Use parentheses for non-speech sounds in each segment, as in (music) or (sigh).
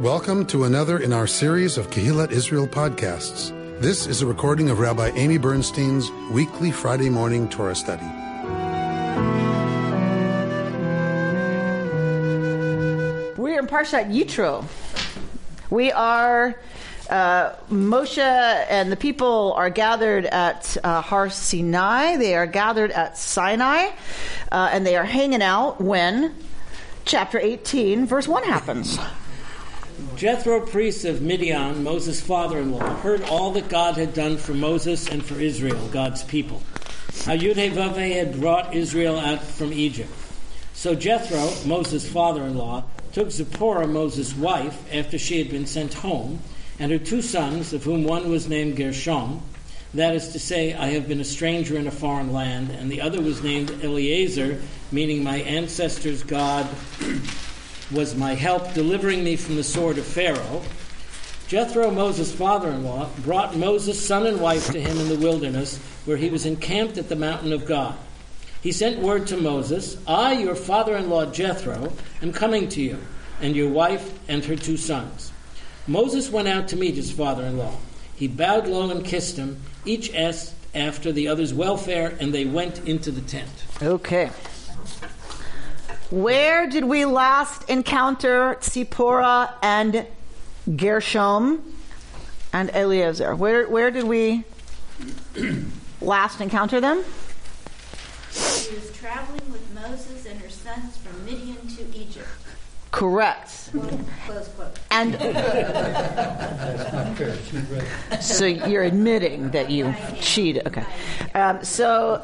Welcome to another in our series of Kehillat Israel podcasts. This is a recording of Rabbi Amy Bernstein's weekly Friday morning Torah study. We're in Parshat Yitro. We are uh, Moshe and the people are gathered at uh, Har Sinai. They are gathered at Sinai, uh, and they are hanging out when chapter 18, verse 1 happens. Jethro, priest of Midian, Moses' father in law, heard all that God had done for Moses and for Israel, God's people. How Yud-Heh-Vav-Heh had brought Israel out from Egypt. So Jethro, Moses' father in law, took Zipporah, Moses' wife, after she had been sent home, and her two sons, of whom one was named Gershom, that is to say, I have been a stranger in a foreign land, and the other was named Eliezer, meaning my ancestors' God was my help, delivering me from the sword of Pharaoh. Jethro, Moses' father in law, brought Moses' son and wife to him in the wilderness, where he was encamped at the mountain of God. He sent word to Moses, I, your father in law Jethro, am coming to you, and your wife and her two sons. Moses went out to meet his father in law. He bowed low and kissed him. Each asked after the other's welfare, and they went into the tent. Okay. Where did we last encounter Tzipporah and Gershom and Eliezer? Where, where did we last encounter them? She was traveling with Moses and her sons from Midian to Egypt. Correct. Close quote. And so you're admitting that you cheated. Okay. Um, so,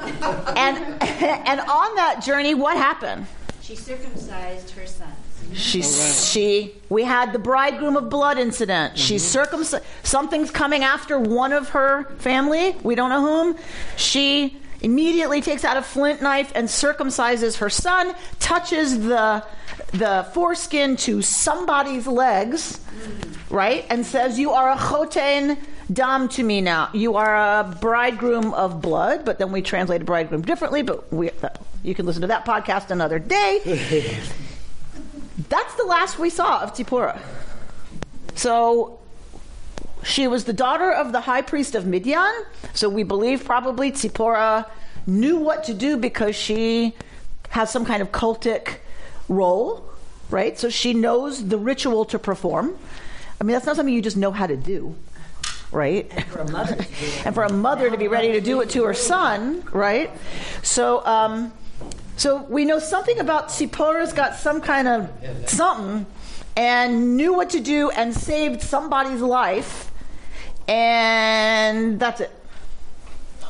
and (laughs) and on that journey, what happened? She circumcised her sons. She she we had the bridegroom of blood incident. She's mm-hmm. circumcised. Something's coming after one of her family. We don't know whom. She immediately takes out a flint knife and circumcises her son. Touches the the foreskin to somebody's legs, mm-hmm. right, and says, "You are a choten dam to me now. You are a bridegroom of blood." But then we translate bridegroom differently. But we you can listen to that podcast another day. (laughs) That's the last we saw of Tzipporah. So she was the daughter of the high priest of Midian. So we believe probably Tzipporah knew what to do because she has some kind of cultic role, right? So she knows the ritual to perform. I mean, that's not something you just know how to do, right? and for a mother to be ready to do it to her son, right? So, um, so we know something about Tzipporah's got some kind of something and knew what to do and saved somebody's life, and that's it.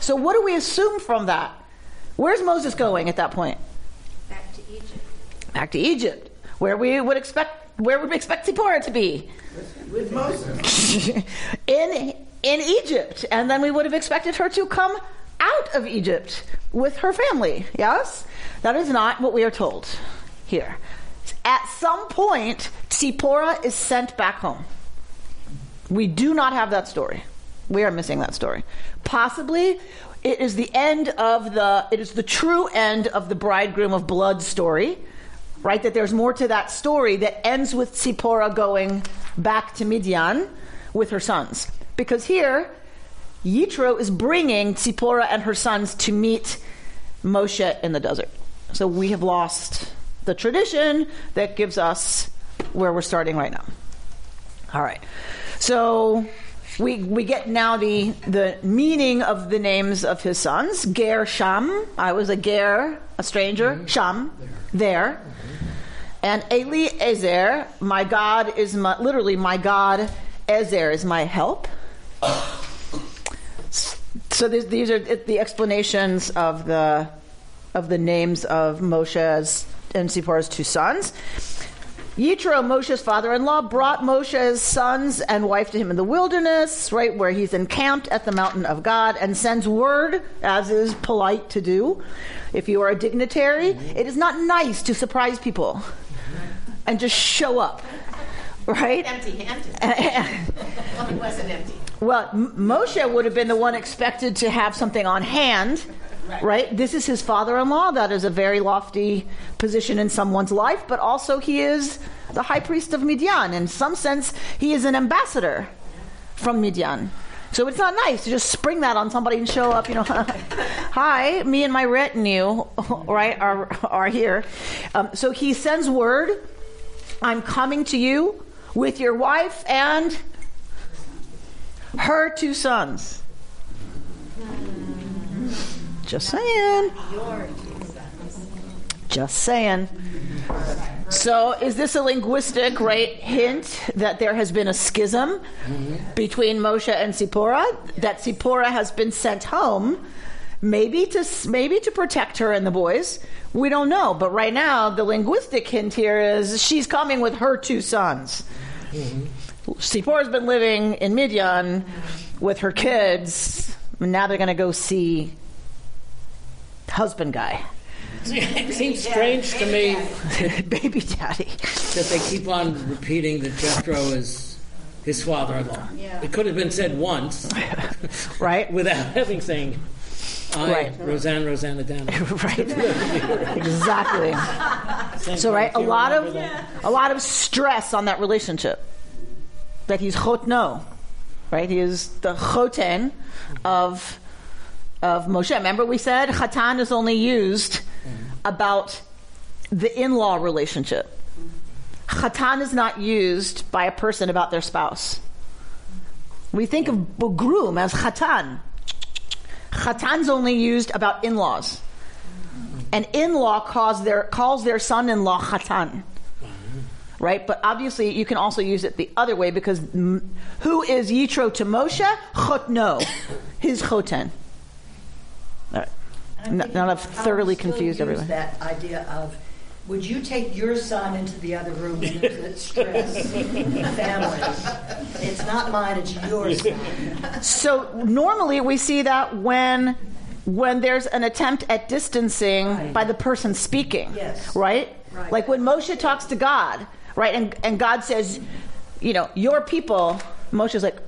So, what do we assume from that? Where's Moses going at that point? Back to Egypt. Back to Egypt, where we would expect where would we expect Zipporah to be? with Moses. (laughs) in in Egypt, and then we would have expected her to come out of Egypt with her family. Yes, that is not what we are told here. At some point, Tzipporah is sent back home. We do not have that story. We are missing that story. Possibly, it is the end of the. It is the true end of the bridegroom of blood story, right? That there's more to that story that ends with Tzipporah going back to Midian with her sons. Because here, Yitro is bringing Tzipporah and her sons to meet Moshe in the desert. So we have lost the tradition that gives us where we're starting right now. All right. So we we get now the the meaning of the names of his sons. Ger Sham. I was a Ger, a stranger. Mm-hmm. Sham, there. And Eli Ezer, my God is my, literally my God. Ezer is my help. (laughs) So these, these are the explanations of the of the names of Moshe's and Zipporah's two sons. Yitro, Moshe's father-in-law, brought Moshe's sons and wife to him in the wilderness, right where he's encamped at the mountain of God, and sends word, as is polite to do. If you are a dignitary, mm-hmm. it is not nice to surprise people and just show up, right? Empty handed. well, (laughs) he wasn't empty. Well, M- Moshe would have been the one expected to have something on hand, right. This is his father-in-law. That is a very lofty position in someone's life, but also he is the high priest of Midian. In some sense, he is an ambassador from Midian. So it's not nice to just spring that on somebody and show up, you know, (laughs) hi, me and my retinue, (laughs) right, are, are here. Um, so he sends word, I'm coming to you with your wife and her two sons. Just saying. Just saying. So, is this a linguistic right hint that there has been a schism between Moshe and Sipporah? That Sipporah has been sent home, maybe to maybe to protect her and the boys. We don't know, but right now the linguistic hint here is she's coming with her two sons. Sipporah's been living in Midian with her kids. And now they're going to go see husband guy. It seems strange to me (laughs) baby daddy. that they keep on repeating that Jethro is his father-in-law. Yeah. It could have been said once (laughs) right? without having saying, I, Right. Roseanne, Roseannadanna. (laughs) right. exactly. Same So right, a lot of that? a lot of stress on that relationship. That he's chotno, right? He is the choten of of Moshe. Remember we said chatan is only used about the in-law relationship. Chatan is not used by a person about their spouse. We think of groom as chatan. Chatan's only used about in-laws. An in-law calls their calls their son-in-law chatan. Right, but obviously you can also use it the other way because mm, who is Yitro to Moshe? Chotno, his choten. All right. And Now- I think now I've thoroughly confused use everyone. That idea of, would you take your son into the other room when there's stress (laughs) family? It's not mine, it's your son. So normally we see that when when there's an attempt at distancing Right. by the person speaking. Yes. Right? Right. Like when Moshe talks to God, right? And and God says, you know, your people, Moshe's like,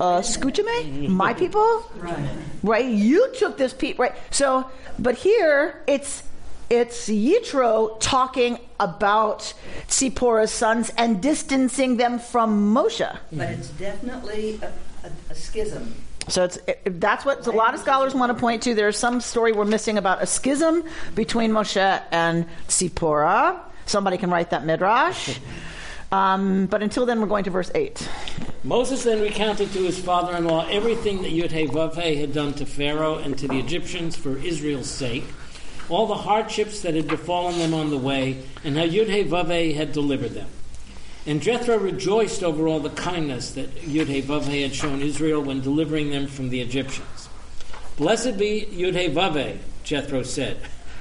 uh, escúchame? My (laughs) people? Right. right? You took this pe right? So, but here it's it's Yitro talking about Sipporah's sons and distancing them from Moshe. But it's definitely a, a, a schism. So it's it, that's what a lot of scholars want to point to. There's some story we're missing about a schism between Moshe and Sipporah. Somebody can write that midrash. Um, but until then, we're going to verse eight. Moses then recounted to his father-in-law everything that Yud-Heh-Vav-Heh had done to Pharaoh and to the Egyptians for Israel's sake, all the hardships that had befallen them on the way, and how Yud-Heh-Vav-Heh had delivered them. And Jethro rejoiced over all the kindness that Yud-Heh-Vav-Heh had shown Israel when delivering them from the Egyptians. Blessed be Yud-Heh-Vav-Heh, Jethro said,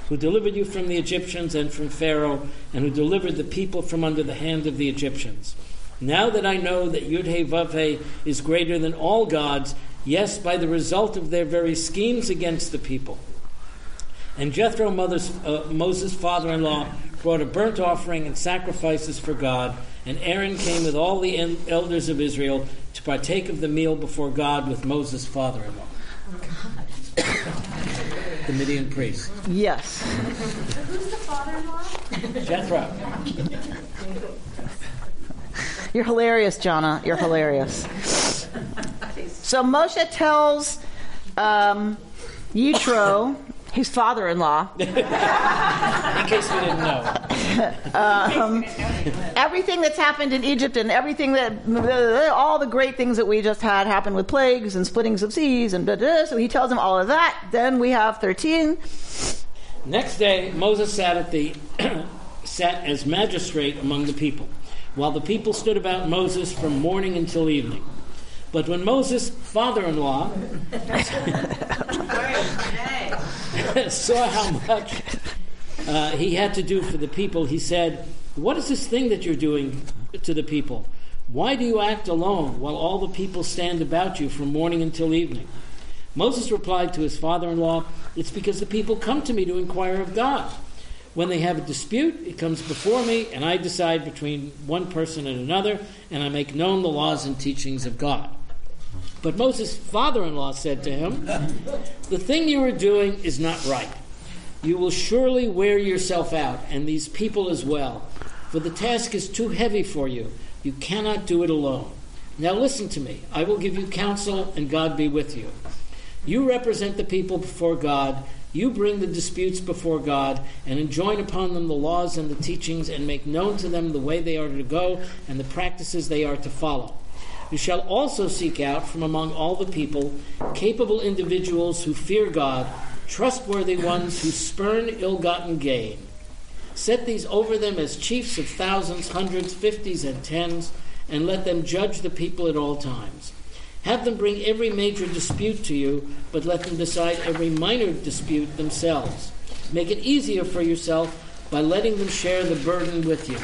who delivered you from the Egyptians and from Pharaoh, and who delivered the people from under the hand of the Egyptians. Now that I know that Yud-Heh-Vav-Heh is greater than all gods, yes, by the result of their very schemes against the people. And Jethro, uh, Moses' father-in-law, brought a burnt offering and sacrifices for God, and Aaron came with all the en- elders of Israel to partake of the meal before God with Moses' father-in-law. The Midian priest. Yes. Who's the father-in-law? Jethro. You're hilarious, Jana. You're hilarious. So Moshe tells um, Yitro, his father-in-law, (laughs) In case we didn't know. Um, everything that's happened in Egypt and everything that all the great things that we just had happen with plagues and splittings of seas and blah, blah, blah. so he tells him all of that. Then we have 13. Next day, Moses sat at the (clears throat) sat as magistrate among the people, while the people stood about Moses from morning until evening. But when Moses' father-in-law (laughs) (laughs) (laughs) saw how much uh, he had to do for the people, he said, "What is this thing that you're doing to the people? Why do you act alone while all the people stand about you from morning until evening?" Moses replied to his father in law, It's because the people come to me to inquire of God. When they have a dispute, it comes before me, and I decide between one person and another, and I make known the laws and teachings of God. But Moses' father in law said to him, The thing you are doing is not right. You will surely wear yourself out, and these people as well, for the task is too heavy for you. You cannot do it alone. Now listen to me. I will give you counsel, and God be with you. You represent the people before God. You bring the disputes before God, and enjoin upon them the laws and the teachings, and make known to them the way they are to go and the practices they are to follow. You shall also seek out from among all the people capable individuals who fear God, trustworthy ones who spurn ill gotten gain. Set these over them as chiefs of thousands, hundreds, fifties, and tens, and let them judge the people at all times. Have them bring every major dispute to you, but let them decide every minor dispute themselves. Make it easier for yourself by letting them share the burden with you.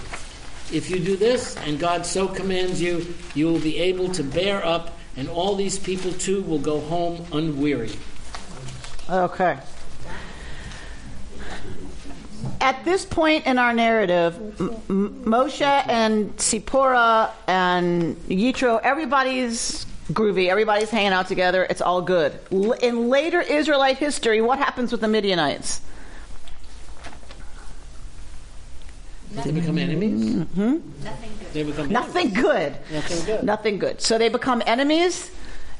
If you do this, and God so commands you, you will be able to bear up, and all these people too will go home unwearied. Okay. At this point in our narrative, M- Moshe and Sipporah and Yitro, everybody's groovy. Everybody's hanging out together. It's all good. In later Israelite history, what happens with the Midianites? They become enemies. Nothing good. They become Nothing good. Nothing good. Nothing good. So they become enemies,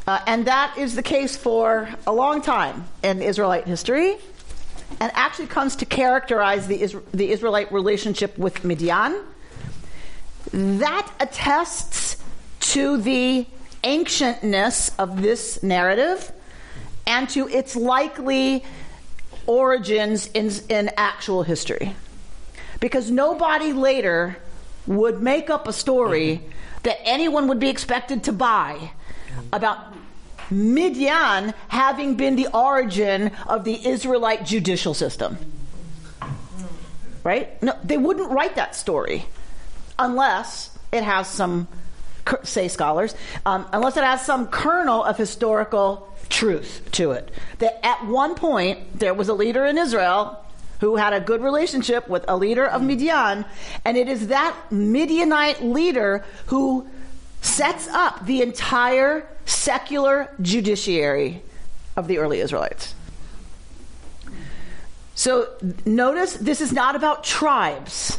uh, and that is the case for a long time in Israelite history, and actually comes to characterize the, the Israelite relationship with Midian. That attests to the ancientness of this narrative and to its likely origins in, in actual history because nobody later would make up a story that anyone would be expected to buy about Midian having been the origin of the Israelite judicial system. Right? No, they wouldn't write that story unless it has some, say scholars, um, unless it has some kernel of historical truth to it. That at one point there was a leader in Israel who had a good relationship with a leader of Midian, and it is that Midianite leader who sets up the entire secular judiciary of the early Israelites. So notice this is not about tribes,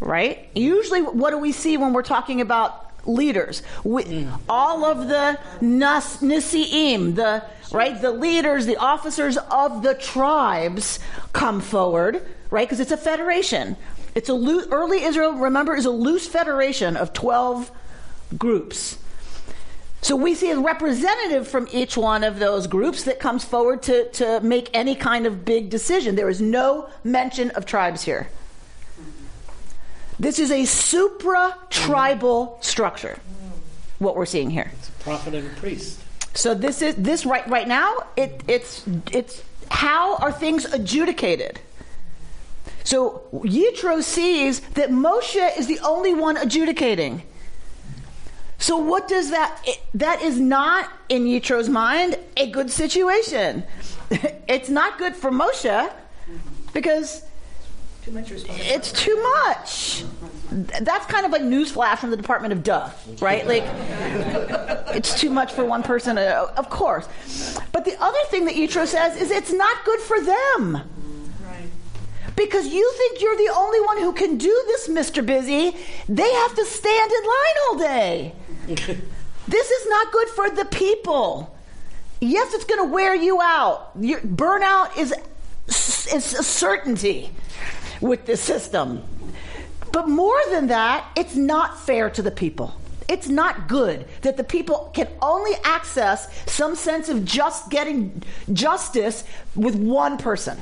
right? Usually, what do we see when we're talking about leaders? We, all of the nas, nisiim, the right, the leaders, the officers of the tribes come forward, right? Because it's a federation. It's a loo- early Israel. Remember, is a loose federation of twelve groups. So we see a representative from each one of those groups that comes forward to, to make any kind of big decision. There is no mention of tribes here. This is a supra tribal structure, what we're seeing here. It's a prophet and a priest. So this is this right right now. It, it's it's how are things adjudicated. So Yitro sees that Moshe is the only one adjudicating. So what does that? It, that is not in Yitro's mind a good situation. (laughs) it's not good for Moshe because Too much responsibility. it's too much. That's kind of like newsflash from the Department of Duh, right? Like, it's too much for one person, uh, of course. But the other thing that Yitro says is it's not good for them. Because you think you're the only one who can do this, Mr. Busy. They have to stand in line all day. (laughs) this is not good for the people. Yes, it's going to wear you out. Your burnout is, is a certainty with this system. But more than that, it's not fair to the people. It's not good that the people can only access some sense of just getting justice with one person.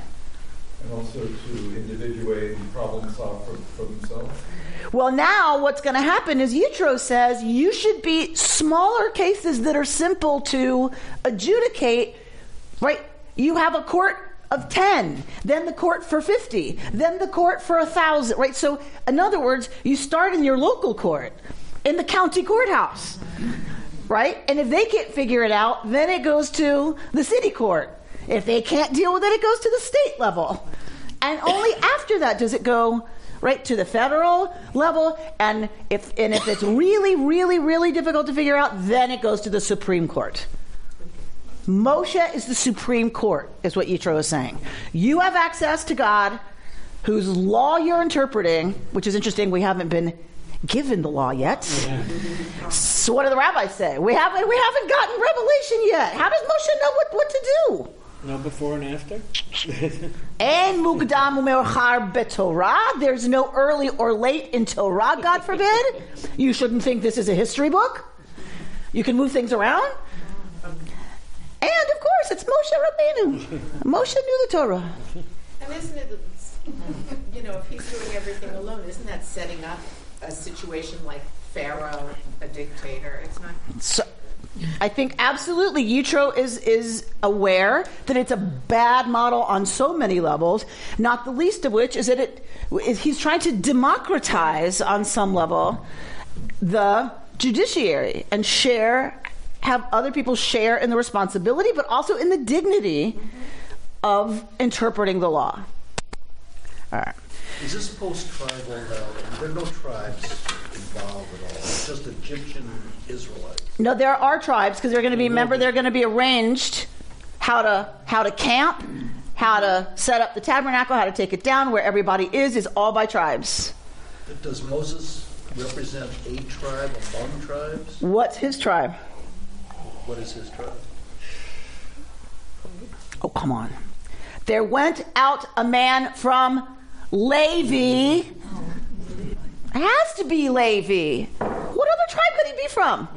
And also to individuate and problem solve for, for themselves. Well, now what's going to happen is Yitro says you should be smaller cases that are simple to adjudicate, right? You have a court of 10, then the court for 50, then the court for a 1,000, right? So, in other words, you start in your local court, in the county courthouse, right? And if they can't figure it out, then it goes to the city court. If they can't deal with it, it goes to the state level. And only (laughs) after that does it go right to the federal level, and if and if it's really, really, really difficult to figure out, then it goes to the Supreme Court. Moshe is the Supreme Court, is what Yitro is saying. You have access to God, whose law you're interpreting, which is interesting. We haven't been given the law yet. So what do the rabbis say? We haven't we haven't gotten revelation yet. How does Moshe know what, what to do? No before and after? (laughs) and mukdam umeuchar betorah. There's no early or late in Torah, God forbid. You shouldn't think this is a history book. You can move things around. And of course, it's Moshe Rabbeinu. Moshe knew the Torah. And isn't it, you know, if he's doing everything alone, isn't that setting up a situation like Pharaoh, a dictator? It's not. So, I think absolutely Yitro is is aware that it's a bad model on so many levels, not the least of which is that it is he's trying to democratize on some level the judiciary and share have other people share in the responsibility but also in the dignity of interpreting the law. All right. Is this post-tribal now? There are no tribes involved at all. It's just Egyptian Israelites. No, there are tribes because they're going to be. Remember, they're going to be arranged how to how to camp, how to set up the tabernacle, how to take it down, where everybody is is all by tribes. But Does Moses represent a tribe among tribes? What's his tribe? What is his tribe? Oh, come on. There went out a man from Levi. It has to be Levi. What other tribe could he be from?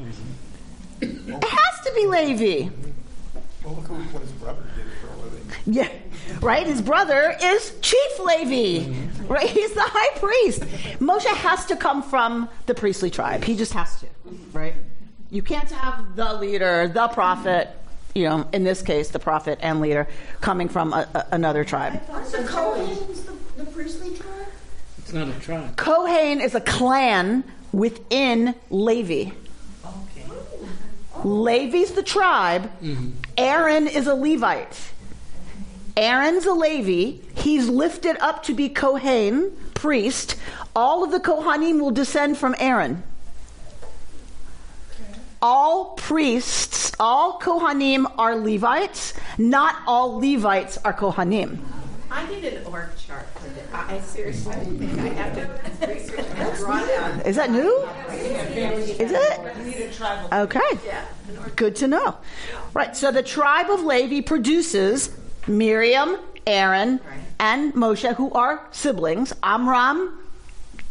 It has to be Levi. Well, look what his brother did for a living. Yeah, right? His brother is Chief Levi, right? He's the high priest. Moshe has to come from the priestly tribe. He just has to, right? You can't have the leader, the prophet, you know, in this case, the prophet and leader coming from a, a, another tribe. Aren't the Kohanes the, the priestly tribe? It's not a tribe. Kohen is a clan within Levi. Levi's the tribe. Mm-hmm. Aaron is a Levite. Aaron's a Levi. He's lifted up to be Kohen, priest. All of the Kohanim will descend from Aaron. All priests, all Kohanim are Levites. Not all Levites are Kohanim. I need an org chart for this. I I seriously think I have to research and draw down. Is that new? Is it? Okay. Good to know. Right, so the tribe of Levi produces Miriam, Aaron, and Moshe, who are siblings. Amram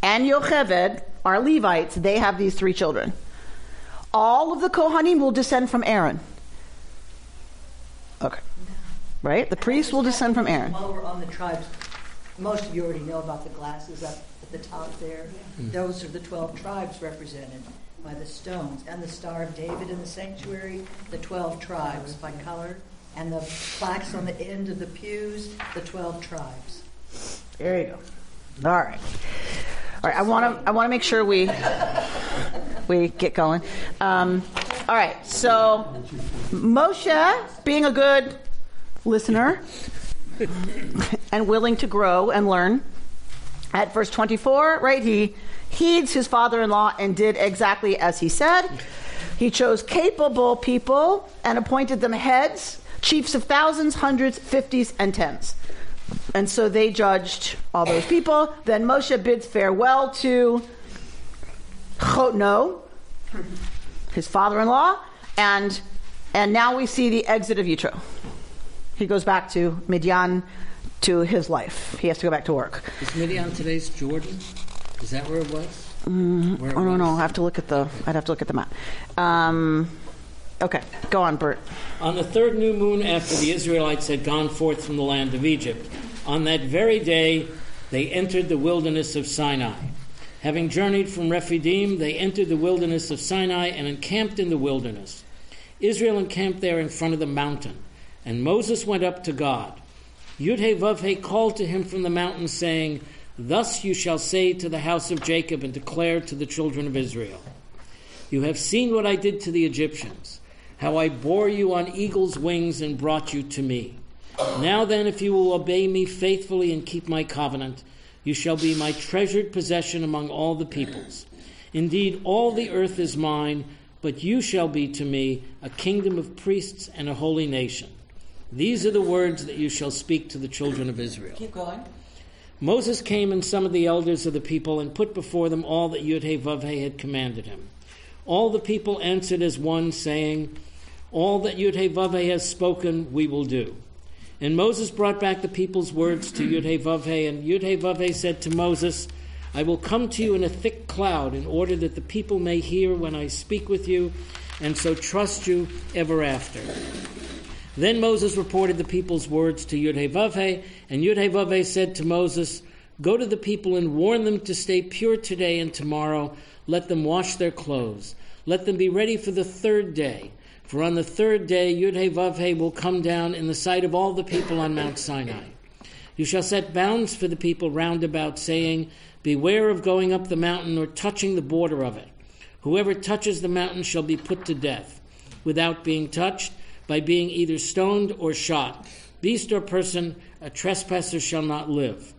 and Yocheved are Levites. They have these three children. All of the Kohanim will descend from Aaron. Okay. Right? The priests will descend from Aaron. While we're on the tribes, most of you already know about the glasses up at the top there. Those are the 12 tribes represented by the stones. And the Star of David in the sanctuary, the 12 tribes by color. And the plaques on the end of the pews, the 12 tribes. There you go. All right. All right. I want to. I want to make sure we we get going. Um, all right. So Moshe, being a good listener and willing to grow and learn, at verse twenty-four, right? He heeds his father-in-law and did exactly as he said. He chose capable people and appointed them heads, chiefs of thousands, hundreds, fifties, and tens. And so they judged all those people. Then Moshe bids farewell to Chotno, his father-in-law, and and now we see the exit of Yitro. He goes back to Midian to his life. He has to go back to work. Is Midian today's Jordan? Is that where it was? Mm, Where it I don't know. I have to look at the. I'd have to look at the map. Um, okay, go on, Bert. On the third new moon after the Israelites had gone forth from the land of Egypt, on that very day they entered the wilderness of Sinai. Having journeyed from Rephidim, they entered the wilderness of Sinai and encamped in the wilderness. Israel encamped there in front of the mountain, and Moses went up to God. Yudhe called to him from the mountain, saying, Thus you shall say to the house of Jacob and declare to the children of Israel. You have seen what I did to the Egyptians, how I bore you on eagle's wings and brought you to me. Now then, if you will obey me faithfully and keep my covenant, You shall be my treasured possession among all the peoples. Indeed, all the earth is mine, but you shall be to me a kingdom of priests and a holy nation. These are the words that you shall speak to the children of Israel. Keep going. Moses came and some of the elders of the people and put before them all that Yudhe had commanded him. All the people answered as one, saying, All that Yudhe has spoken, we will do. And Moses brought back the people's words to Yudhe and Yudhe said to Moses, I will come to you in a thick cloud in order that the people may hear when I speak with you, and so trust you ever after. Then Moses reported the people's words to Yudhe and Yudhe said to Moses, Go to the people and warn them to stay pure today and tomorrow. Let them wash their clothes. Let them be ready for the third day. For on the third day Yud Yudhe will come down in the sight of all the people on Mount Sinai. You shall set bounds for the people round about, saying, Beware of going up the mountain or touching the border of it. Whoever touches the mountain shall be put to death. Without being touched, by being either stoned or shot. Beast or person, a trespasser shall not live.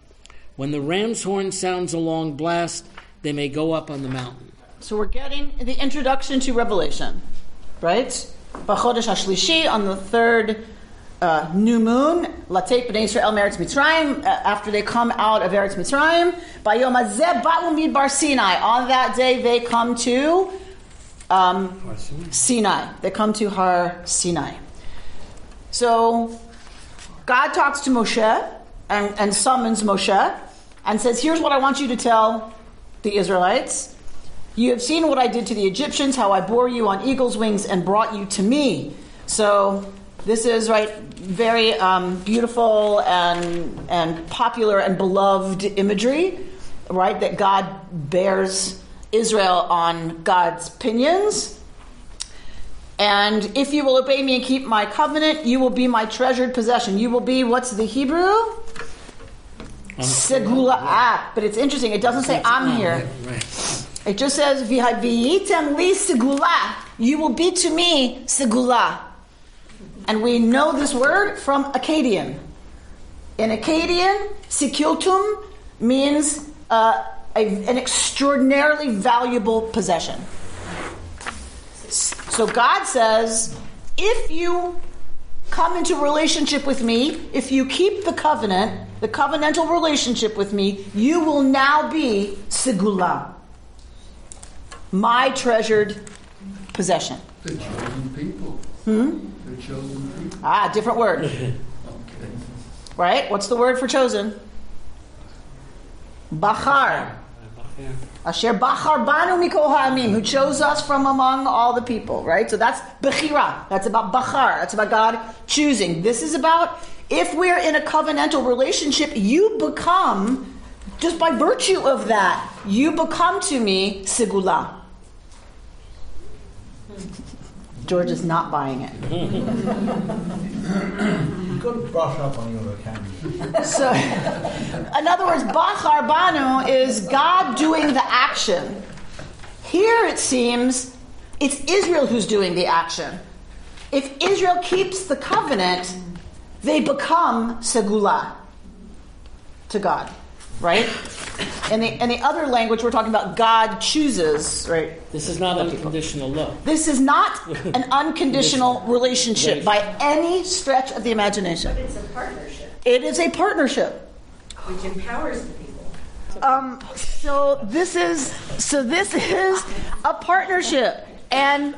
When the ram's horn sounds a long blast, they may go up on the mountain. So we're getting the introduction to Revelation, right? Bachodesh Hashlishi on the third uh, new moon, Latek B'nai Israel Meretz Mitzrayim, uh, after they come out of Eretz Mitzrayim, Bayom Azeh Ba'u Bar Sinai. On that day, they come to um, Sinai. They come to Har Sinai. So God talks to Moshe and, and summons Moshe and says, Here's what I want you to tell the Israelites. You have seen what I did to the Egyptians, how I bore you on eagle's wings and brought you to me. So this is right, very um, beautiful and and popular and beloved imagery, right? That God bears Israel on God's pinions. And if you will obey me and keep my covenant, you will be my treasured possession. You will be, what's the Hebrew? Segula ah, but it's interesting. It doesn't say I'm here. It just says v'yitem li segula. You will be to me segula. And we know this word from Akkadian. In Akkadian, sikiltum means uh, a, an extraordinarily valuable possession. So God says, if you come into relationship with me, if you keep the covenant, the covenantal relationship with me, you will now be Segula, my treasured possession. The chosen people. Hmm? The chosen people. Ah, different word. (laughs) okay. Right? What's the word for chosen? Bachar. Asher Bachar Banu Mikol Ha'amim, who chose us from among all the people, right? So that's Bechira. That's about Bachar. That's about God choosing. This is about if we're in a covenantal relationship, you become, just by virtue of that, you become to me Segula. George is not buying it. You got to brush up on your vocabulary. So, in other words, Bachar Banu is God doing the action. Here it seems it's Israel who's doing the action. If Israel keeps the covenant, they become Segula to God right? And the in the other language, we're talking about God chooses, right? This is not an unconditional love. This is not an (laughs) unconditional relationship by any stretch of the imagination. But it's a partnership, It is a partnership. which empowers the people. Um, so this is so this is a partnership, and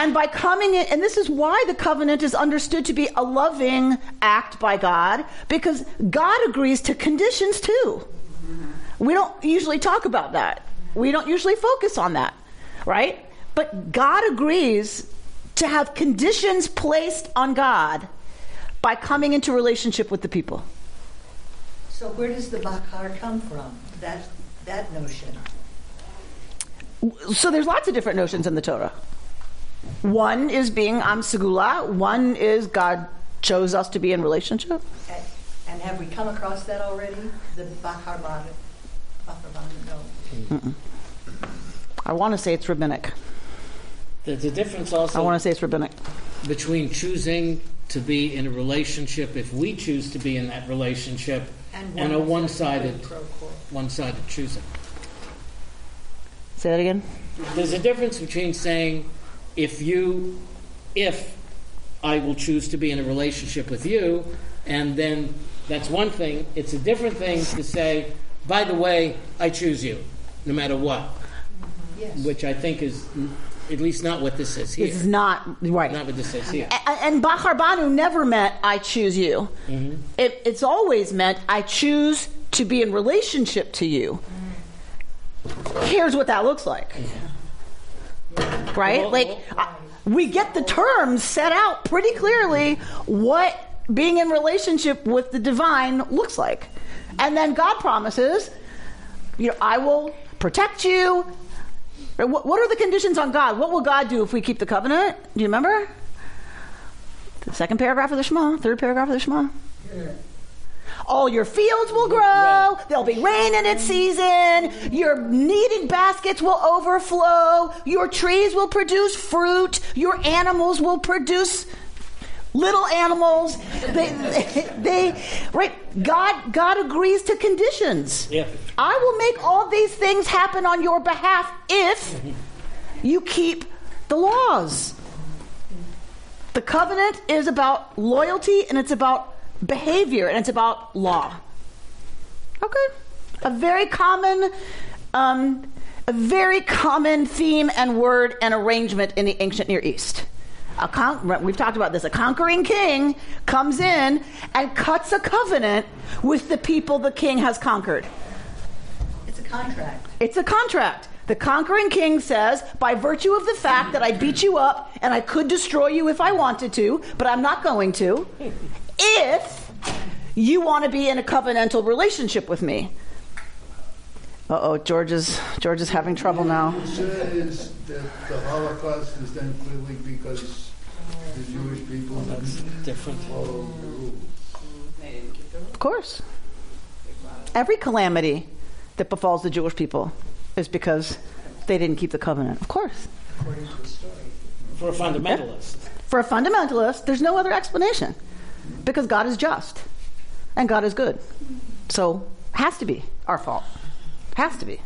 and by coming in, and this is why the covenant is understood to be a loving act by God, because God agrees to conditions too. We don't usually talk about that. We don't usually focus on that, right? But God agrees to have conditions placed on God by coming into relationship with the people. So where does the Bakar come from? That that notion. So there's lots of different notions in the Torah. One is being Am Segula. One is God chose us to be in relationship. And, and have we come across that already? The Bakar Banu. Bakar Banu, no. I want to say it's rabbinic. There's a difference also. I want to say it's rabbinic. between choosing to be in a relationship if we choose to be in that relationship And and a one one-sided, one-sided choosing. Say that again. There's a difference between saying, if you, if I will choose to be in a relationship with you, and then that's one thing. It's a different thing to say, by the way, I choose you, no matter what, Yes. which I think is at least not what this is here. This is not right. Not what this says here. A- and Bachar Banu never meant I choose you. Mm-hmm. It, it's always meant I choose to be in relationship to you. Mm-hmm. Here's what that looks like. Right? Well, like, well- I, we get the terms set out pretty clearly what being in relationship with the divine looks like. And then God promises, you know, I will protect you. What, what are the conditions on God? What will God do if we keep the covenant? Do you remember? The second paragraph of the Shema, third paragraph of the Shema. All your fields will grow. There'll be rain in its season. Your kneading baskets will overflow. Your trees will produce fruit. Your animals will produce little animals. They, (laughs) they, they right? God, God agrees to conditions. Yeah. I will make all these things happen on your behalf if mm-hmm. you keep the laws. The covenant is about loyalty and it's about behavior and it's about law. Okay. A very common, um, a very common theme and word and arrangement in the ancient Near East. A con- we've talked about this. A conquering king comes in and cuts a covenant with the people the king has conquered. It's a contract. It's a contract. The conquering king says, by virtue of the fact that I beat you up and I could destroy you if I wanted to, but I'm not going to, if you want to be in a covenantal relationship with me. Uh oh, George is George is having trouble now. It says that the Holocaust is then clearly because the Jewish people didn't Different. follow the rules. Of course. Every calamity that befalls the Jewish people is because they didn't keep the covenant. Of course. For a fundamentalist. For a fundamentalist, there's no other explanation because God is just and God is good. So, has to be our fault. Has to be.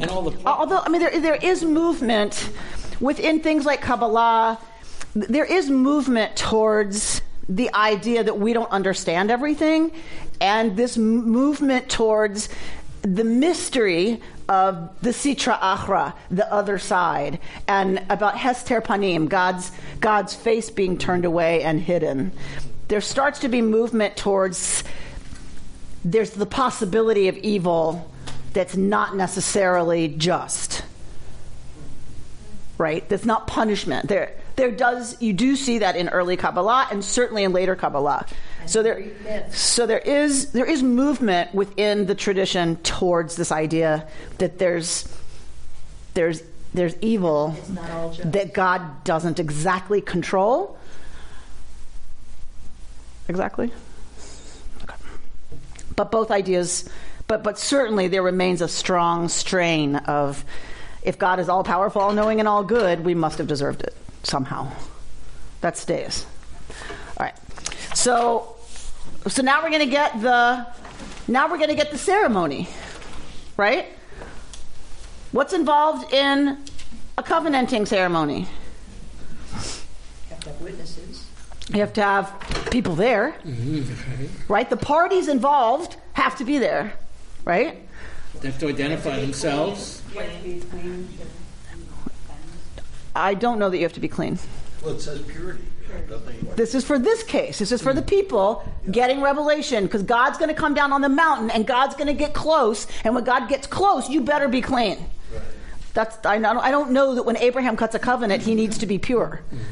And all the Although, I mean, there, there is movement within things like Kabbalah, there is movement towards the idea that we don't understand everything, and this movement towards the mystery of the Sitra Achra, the other side, and about Hester Panim, God's, God's face being turned away and hidden. There starts to be movement towards there's the possibility of evil that's not necessarily just. Right? That's not punishment. There there does you do see that in early kabbalah and certainly in later kabbalah so there so there is there is movement within the tradition towards this idea that there's there's there's evil It's not all that God doesn't exactly control exactly Okay. but both ideas but but certainly there remains a strong strain of if God is all powerful, all knowing, and all good, we must have deserved it somehow. That stays. All right. So so now we're going to get the now we're going to get the ceremony, right? What's involved in a covenanting ceremony? You have to have witnesses. You have to have people there, mm-hmm. right? The parties involved have to be there, right? They have to identify themselves. I don't know that you have to be clean. Well, it says purity. This is for this case. This is for the people getting revelation because God's going to come down on the mountain and God's going to get close. And when God gets close, you better be clean. That's I don't, I don't know that when Abraham cuts a covenant, he needs to be pure. Mm-hmm.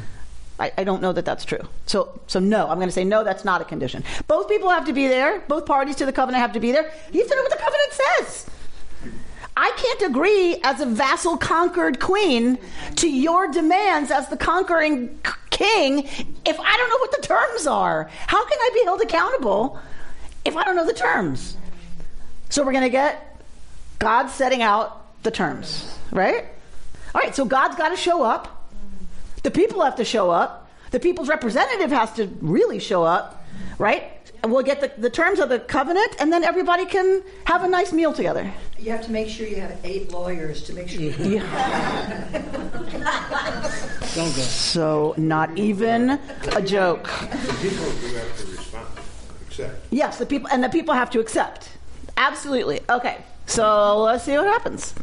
I, I don't know that that's true. So, so no, I'm going to say no. That's not a condition. Both people have to be there. Both parties to the covenant have to be there. You have to know what the covenant says. I can't agree as a vassal conquered queen to your demands as the conquering king if I don't know what the terms are. How can I be held accountable if I don't know the terms? So we're going to get God setting out the terms, right? All right, so God's got to show up. The people have to show up. The people's representative has to really show up, right? We'll get the, the terms of the covenant, and then everybody can have a nice meal together. You have to make sure you have eight lawyers to make sure. You (laughs) Don't go. So, not even a joke. The people do have to respond, accept. Yes, the people and the people have to accept. Absolutely. Okay. So let's see what happens.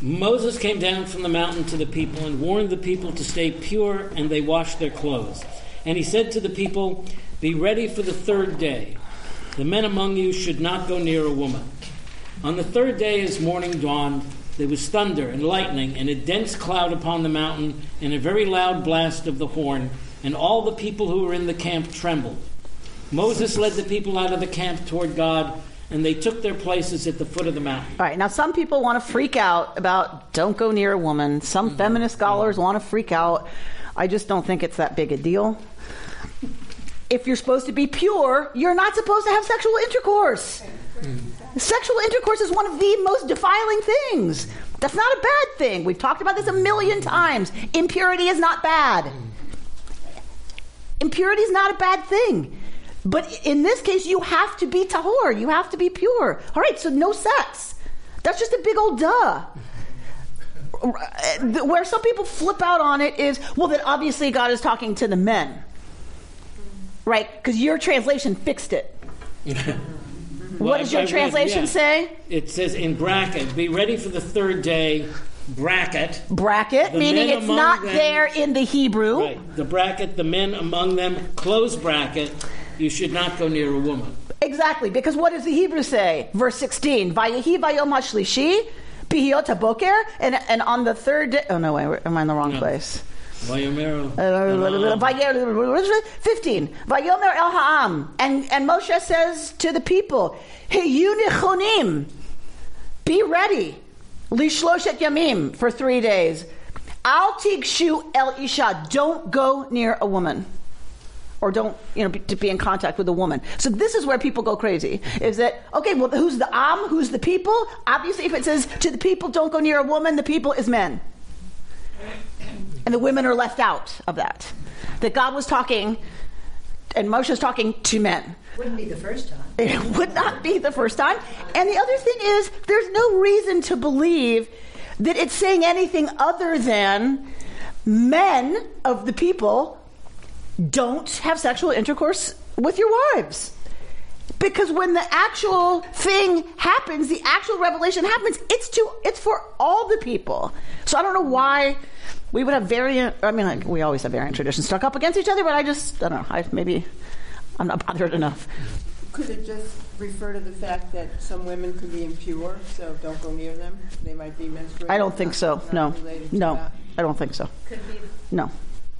Moses came down from the mountain to the people and warned the people to stay pure, and they washed their clothes. And he said to the people, Be ready for the third day. The men among you should not go near a woman. On the third day, as morning dawned, there was thunder and lightning, and a dense cloud upon the mountain, and a very loud blast of the horn, and all the people who were in the camp trembled. Moses led the people out of the camp toward God, and they took their places at the foot of the mountain. All right. Now, some people want to freak out about don't go near a woman. Some mm-hmm. feminist mm-hmm. scholars want to freak out. I just don't think it's that big a deal. If you're supposed to be pure, you're not supposed to have sexual intercourse. Sexual intercourse is one of the most defiling things. That's not a bad thing. We've talked about this a million times. Impurity is not bad. Impurity is not a bad thing. But in this case, you have to be tahor. You have to be pure. All right, so no sex. That's just a big old duh. Where some people flip out on it is, well, then obviously God is talking to the men. Right? Because your translation fixed it. Well, what does your I read, translation yeah. say? It says in bracket, be ready for the third day, bracket. Bracket, The meaning it's not them- there in the Hebrew. Right. The bracket, the men among them, close bracket, you should not go near a woman. Exactly, because what does the Hebrew say? Verse 16, Vayehi vayom hashlishi, bihiyot haboker, and, and on the third day, oh no, wait, am I in the wrong No. place? Vayomero. Uh, uh, uh, uh, 15. Vayomer el ha'am. And, and Moshe says to the people, nichonim. Be ready. Lishloshet yamim. For three days. Al tigshu el isha. Don't go near a woman. Or don't, you know, be, to be in contact with a woman. So this is where people go crazy. Is that, okay, well, who's the am? Who's the people? Obviously, if it says to the people, don't go near a woman, the people is men and the women are left out of that. That God was talking, and Moshe was talking to men. Wouldn't be the first time. (laughs) It would not be the first time. And the other thing is, there's no reason to believe that it's saying anything other than men of the people don't have sexual intercourse with your wives. Because when the actual thing happens, the actual revelation happens, it's to it's for all the people. So I don't know why we would have variant. I mean, like, we always have variant traditions stuck up against each other, but I just I don't know. I maybe I'm not bothered enough. Could it just refer to the fact that some women could be impure, so don't go near them? They might be menstruating. I don't think so. Not No, no, that. I don't think so. Could be No.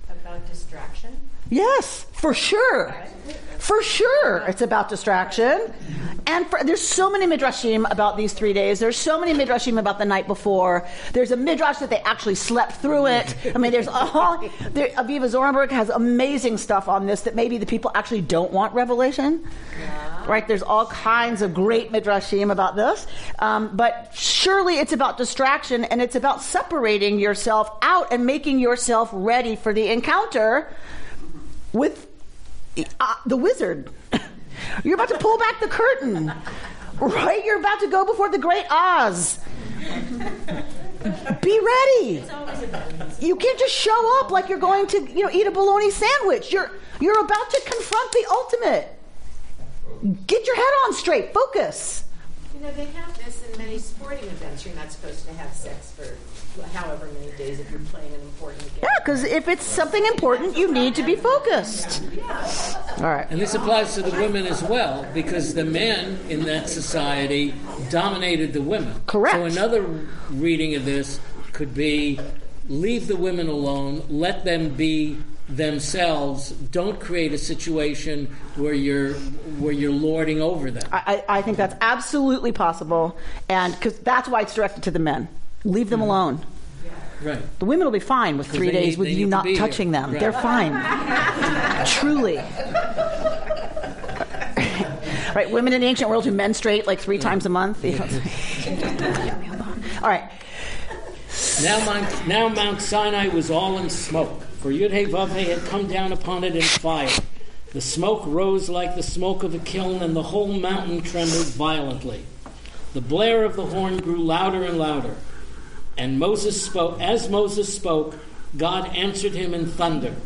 about distraction. Yes, for sure. For sure, it's about distraction. And for, there's so many midrashim about these three days. There's so many midrashim about the night before. There's a midrash that they actually slept through it. I mean, there's all. There, Avivah Zornberg has amazing stuff on this that maybe the people actually don't want revelation. Right? There's all kinds of great midrashim about this. Um, but surely it's about distraction and it's about separating yourself out and making yourself ready for the encounter with uh, the wizard. You're about to pull back the curtain, right? You're about to go before the great Oz. Be ready. You can't just show up like you're going to, you know, eat a bologna sandwich. You're you're about to confront the ultimate. Get your head on straight. Focus. You know, they have this in many sporting events. You're not supposed to have sex for however many days if you're playing an important game. Yeah, because if it's something important, you need to be focused. All right. And this applies to the women as well, because the men in that society dominated the women. Correct. So another reading of this could be leave the women alone, let them be themselves. Don't create a situation where you're where you're lording over them. I, I I think that's absolutely possible, and because that's why it's directed to the men. Leave them mm-hmm. alone. Right. The women will be fine with three days need- with you to not be here. touching them. Right. They're fine. (laughs) Truly. right, women in the ancient world who menstruate like three mm. times a month. (laughs) All right. Now Mount, now Mount Sinai was all in smoke, for Yud-Hey had come down upon it in fire. The smoke rose like the smoke of a kiln, and the whole mountain trembled violently. The blare of the horn grew louder and louder. And Moses spoke, as Moses spoke, God answered him in thunder.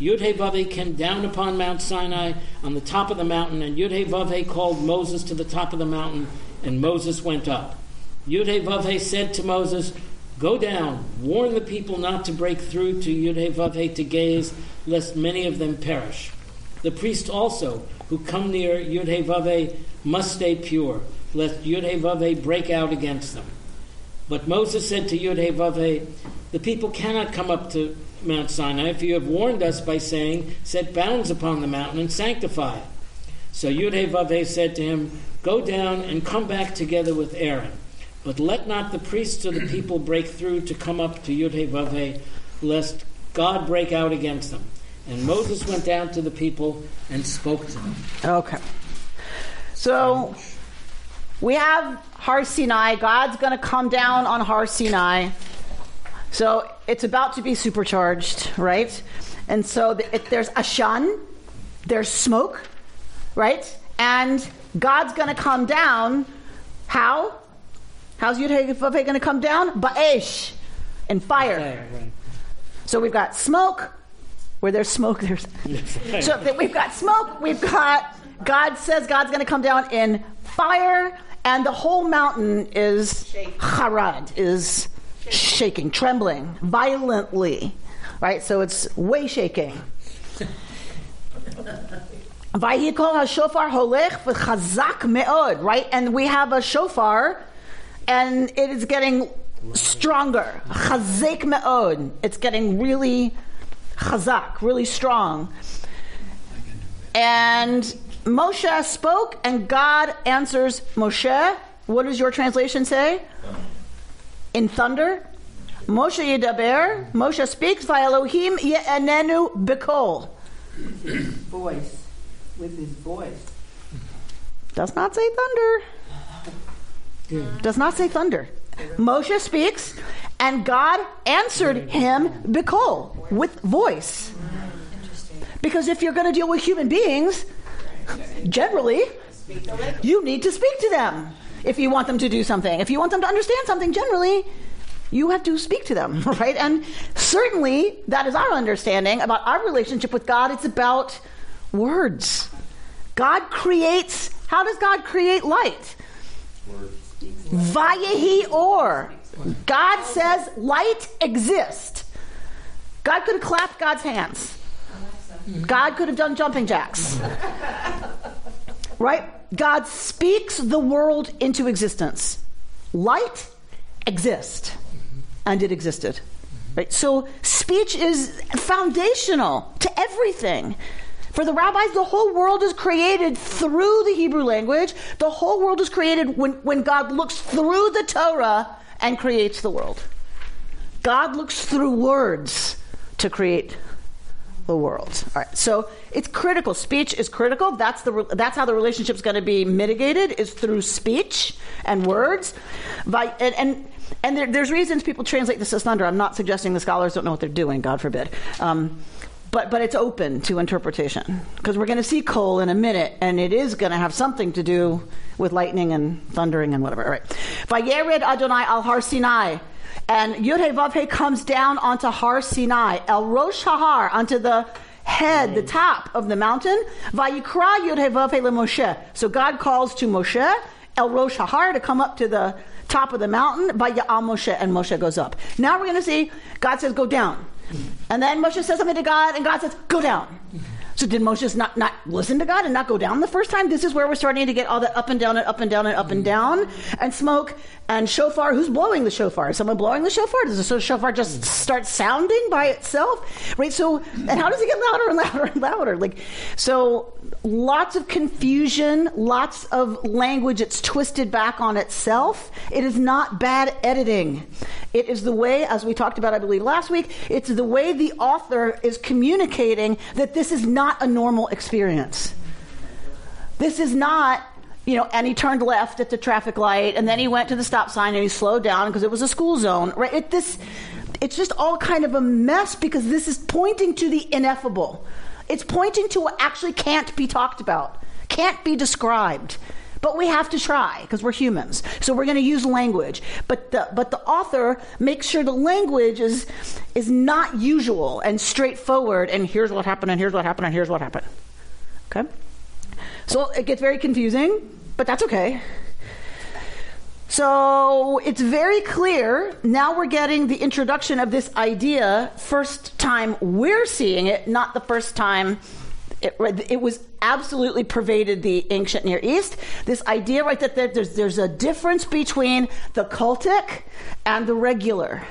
Yudhe came down upon Mount Sinai on the top of the mountain, and Yudhe called Moses to the top of the mountain, and Moses went up. Yudhe said to Moses, Go down, warn the people not to break through to Yudhe to gaze, lest many of them perish. The priests also, who come near Yudhe must stay pure, lest Yudhe break out against them. But Moses said to Yudhe The people cannot come up to Mount Sinai if you have warned us by saying, Set bounds upon the mountain and sanctify it. So Yudhe said to him, Go down and come back together with Aaron. But let not the priests or the (clears throat) people break through to come up to Yudhe lest God break out against them. And Moses went down to the people and spoke to them. Okay. So um, we have Har Sinai. God's going to come down on Har Sinai. So it's about to be supercharged, right? And so the, it, there's Ashan, there's smoke, right? And God's going to come down. How? How's Yud going to come down? Ba'esh, in fire. fire. So we've got smoke. Where there's smoke, there's. (laughs) so we've got smoke. We've got God says God's going to come down in fire, and the whole mountain is harad, is shaking, trembling violently, right? So it's way shaking. Vayikol hashofar holech v'chazak meod, right? And we have a shofar, and it is getting stronger. Chazek meod. It's getting really chazak, really strong. And Moshe spoke, and God answers Moshe. What does your translation say? in thunder. Moshe Yedaber, Moshe speaks, via Elohim Ye'enenu Bikol. (clears throat) Voice, with his voice. Does not say thunder. Does not say thunder. Moshe speaks, and God answered him Bikol, with voice. Because if you're going to deal with human beings, generally, you need to speak to them if you want them to do something. If you want them to understand something, generally, you have to speak to them, (laughs) right? And certainly, that is our understanding about our relationship with God. It's about words. God creates, how does God create light? Vayehi or. God says light exists. God could clap God's hands. God could have done jumping jacks. right? God speaks the world into existence. Light exists, and it existed. Right? So speech is foundational to everything. For the rabbis, the whole world is created through the Hebrew language. The whole world is created when, when God looks through the Torah and creates the world. God looks through words to create the world. All right. So it's critical. Speech is critical. That's the that's how the relationship is going to be mitigated is through speech and words. By, and and, and there, there's reasons people translate this as thunder. I'm not suggesting the scholars don't know what they're doing. God forbid. Um, but but it's open to interpretation because we're going to see coal in a minute, and it is going to have something to do with lightning and thundering and whatever. All right. Vayered Adonai al Har Sinai. And Yud Vav comes down onto Har Sinai, El Rosh Har, onto the head, the top of the mountain. Vayikra Yud Vav Moshe. So God calls to Moshe, El Rosh Har, to come up to the top of the mountain. Vaya'al Moshe, and Moshe goes up. Now we're going to see God says, go down. And then Moshe says something to God, and God says, go down. So did Moses not, not listen to God and not go down the first time? This is where we're starting to get all the up and down and up and down and up and mm. down and smoke and shofar. Who's blowing the shofar? Is someone blowing the shofar? Does the shofar just mm. start sounding by itself? Right? So, and how does it get louder and louder and louder? Like, so lots of confusion, lots of language. It's twisted back on itself. It is not bad editing. It is the way, as we talked about, I believe, last week, it's the way the author is communicating that this is not a normal experience. This is not, you know, and he turned left at the traffic light, and then he went to the stop sign and he slowed down because it was a school zone, right? It, this, it's just all kind of a mess because this is pointing to the ineffable. It's pointing to what actually can't be talked about, can't be described. But we have to try because we're humans. So we're going to use language. But the, but the author makes sure the language is, is not usual and straightforward. And here's what happened, and here's what happened, and here's what happened. Okay? So it gets very confusing, but that's okay. So it's very clear. Now we're getting the introduction of this idea, first time we're seeing it, not the first time it, it, was absolutely pervaded the ancient Near East. This idea, right, that there's, there's a difference between the cultic and the regular.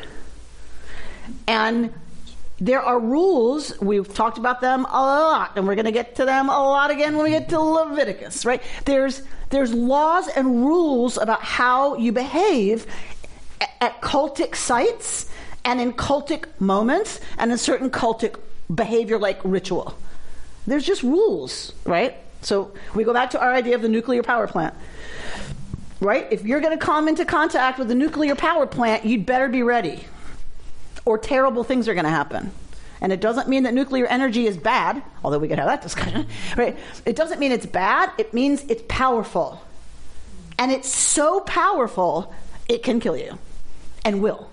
And there are rules. We've talked about them a lot, and we're going to get to them a lot again when we get to Leviticus, right? There's, there's laws and rules about how you behave at cultic sites and in cultic moments and in certain cultic behavior like ritual. There's just rules, right? So we go back to our idea of the nuclear power plant. Right? If you're going to come into contact with a nuclear power plant, you'd better be ready. Or terrible things are going to happen. And it doesn't mean that nuclear energy is bad, although we could have that discussion, (laughs) right? It doesn't mean it's bad, it means it's powerful. And it's so powerful, it can kill you and will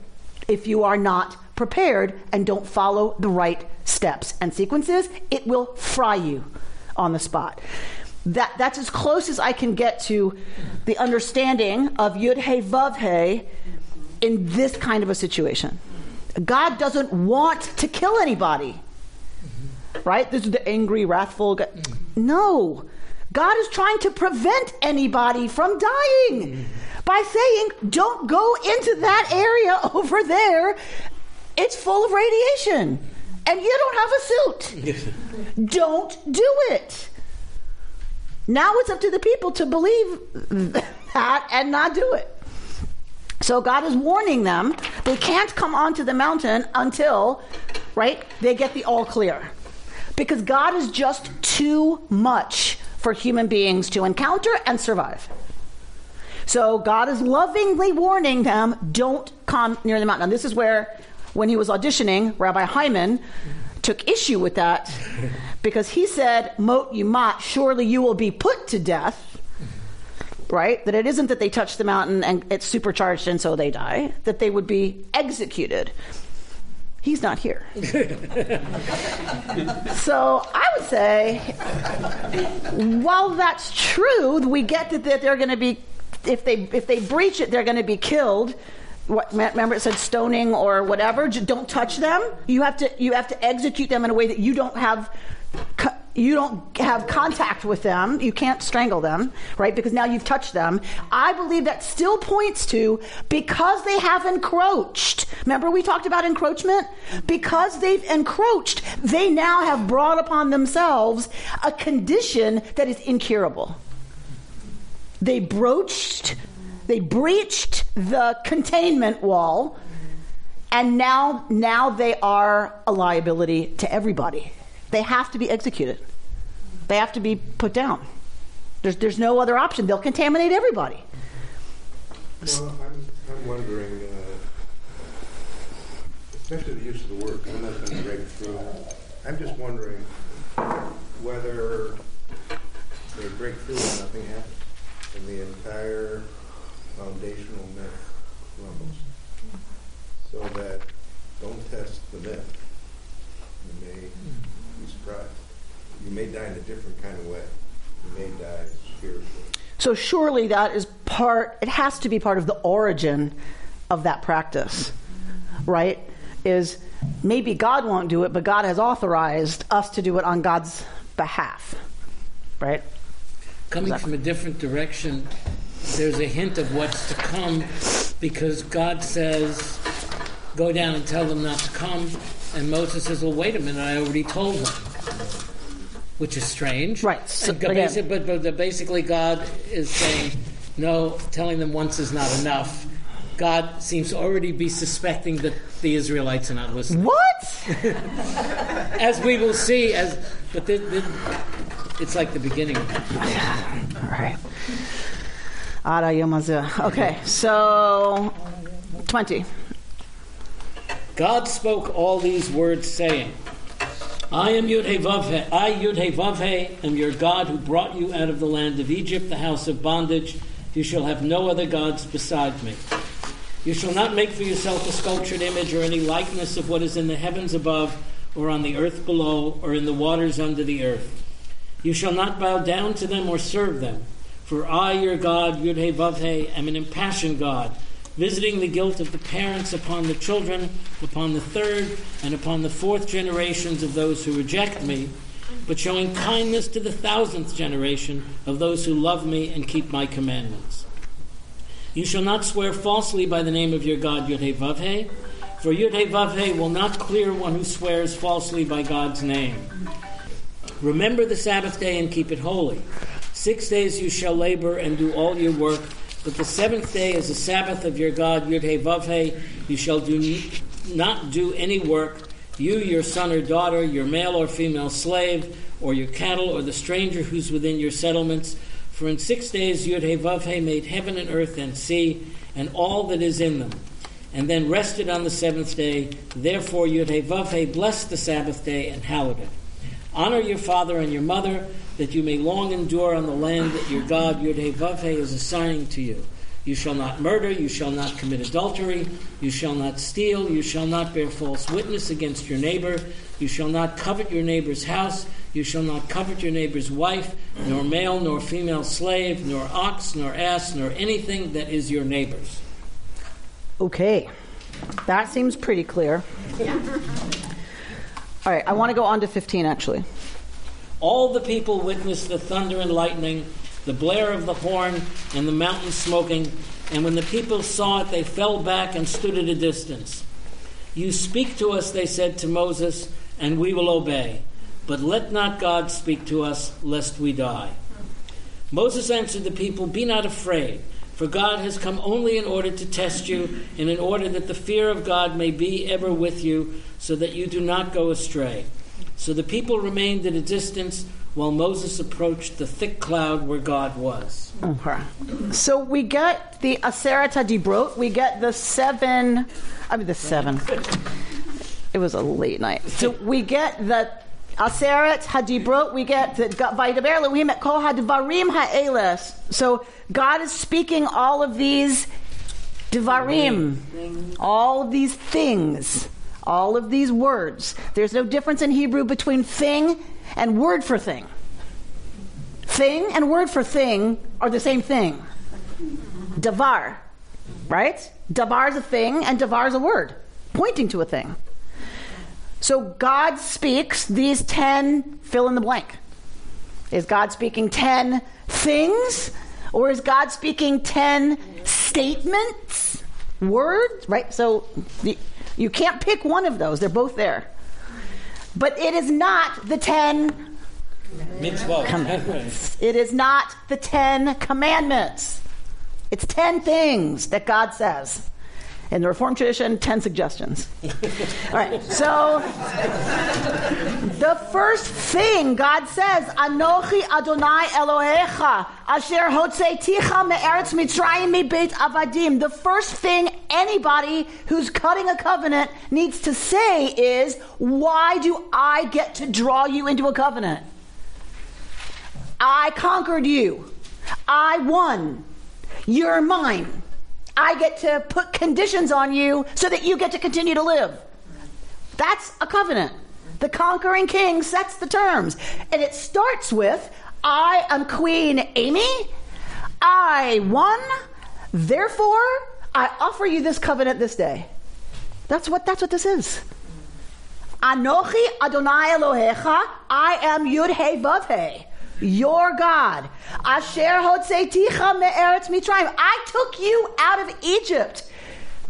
if you are not prepared and don't follow the right steps and sequences, it will fry you on the spot. That, that's as close as I can get to the understanding of Yud He Vav He in this kind of a situation. God doesn't want to kill anybody. Right? This is the angry, wrathful God. No. God is trying to prevent anybody from dying by saying, don't go into that area (laughs) over there it's full of radiation. And you don't have a suit. don't do it. Now it's up to the people to believe (laughs) that and not do it. So God is warning them they can't come onto the mountain until, right, they get the all clear. Because God is just too much for human beings to encounter and survive. So God is lovingly warning them don't come near the mountain. And this is where when he was auditioning, Rabbi Hyman took issue with that because he said, Mot Yumat, surely you will be put to death. Right? That it isn't that they touch the mountain and it's supercharged and so they die, that they would be executed. He's not here. (laughs) so I would say, while that's true, we get that they're going to be, if they if they breach it, they're going to be killed what, remember it said stoning or whatever don't touch them you have to you have to execute them in a way that you don't have you don't have contact with them you can't strangle them right because now you've touched them. I believe that still points to because they have encroached. Remember we talked about encroachment? Because they've encroached they now have brought upon themselves a condition that is incurable. They broached they breached the containment wall, and now, now they are a liability to everybody. They have to be executed. They have to be put down. There's, there's no other option. They'll contaminate everybody. Well, I'm, I'm wondering, uh, especially the use of the word, I'm not going to break through. I'm just wondering whether they break through and nothing happens, and the entire foundational myth crumbles. So that don't test the myth. You may be surprised. You may die in a different kind of way. You may die spiritually. So surely that is part, it has to be part of the origin of that practice, right? Is maybe God won't do it, but God has authorized us to do it on God's behalf, right? Coming exactly. from a different direction, there's a hint of what's to come because God says, Go down and tell them not to come. And Moses says, Well, wait a minute, I already told them. Which is strange. Right. So, basic, but, but basically, God is saying, No, telling them once is not enough. God seems to already be suspecting that the Israelites are not listening. What? (laughs) as we will see, as but the, the, it's like the beginning. All right. Okay, so 20. God spoke all these words, saying, I am Yud He Vav He. I, Yud He Vav He, am your God who brought you out of the land of Egypt, the house of bondage. You shall have no other gods beside me. You shall not make for yourself a sculptured image or any likeness of what is in the heavens above, or on the earth below, or in the waters under the earth. You shall not bow down to them or serve them. For I, your God, Yud He Vav He, am an impassioned God, visiting the guilt of the parents upon the children, upon the third and upon the fourth generations of those who reject me, but showing kindness to the thousandth generation of those who love me and keep my commandments. You shall not swear falsely by the name of your God Yud He Vav He, for Yud He Vav He will not clear one who swears falsely by God's name. Remember the Sabbath day and keep it holy. Six days you shall labor and do all your work, but the seventh day is the Sabbath of your God, Yud He Vav He. You shall do not do any work, you, your son or daughter, your male or female slave, or your cattle, or the stranger who's within your settlements. For in six days Yud He Vav He made heaven and earth and sea, and all that is in them, and then rested on the seventh day. Therefore Yud He Vav He blessed the Sabbath day and hallowed it. Honor your father and your mother, that you may long endure on the land that your God Yud He is assigning to you. You shall not murder, you shall not commit adultery, you shall not steal, you shall not bear false witness against your neighbor, you shall not covet your neighbor's house, you shall not covet your neighbor's wife, nor male nor female slave, nor ox, nor ass, nor anything that is your neighbor's. Okay, that seems pretty clear. (laughs) All right, I want to go on to 15 actually. All the people witnessed the thunder and lightning, the blare of the horn, and the mountain smoking. And when the people saw it, they fell back and stood at a distance. You speak to us, they said to Moses, and we will obey. But let not God speak to us, lest we die. Moses answered the people, Be not afraid, for God has come only in order to test you, and in order that the fear of God may be ever with you, so that you do not go astray. So the people remained at a distance while Moses approached the thick cloud where God was. Okay. So we get the Aseret Hadibrot, we get the seven, I mean the seven. It was a late night. So we get the Aseret Hadibrot, we get the Vaidaber Elohim et Kol Hadvarim Ha'eles. So God is speaking all of these Devarim, all of these things, all of these words. There's no difference in Hebrew between thing and word for thing. Thing and word for thing are the same thing. Davar, right? Davar is a thing and davar is a word, pointing to a thing. So God speaks these 10 fill in the blank. Is God speaking 10 things or is God speaking 10 statements, words, right? So the, you can't pick one of those, they're both there. But it is not the 10 commandments. It is not the 10 commandments. It's 10 things that God says. In the Reformed tradition, 10 suggestions. (laughs) All right, so the first thing God says, Anochi Adonai Elohecha, Asher Hotzeiticha Me'eretz Mitzrayim Beit Avadim. The first thing anybody who's cutting a covenant needs to say is, Why do I get to draw you into a covenant? I conquered you. I won. You're mine. I get to put conditions on you so that you get to continue to live. That's a covenant. The conquering king sets the terms. And it starts with I am Queen Amy. I won. Therefore, I offer you this covenant this day. That's what that's what this is. Anochi Adonai Elohecha. I am Yud He Vav He your God. Asher hotzeiticha me'eretz mitzrayim. I took you out of Egypt.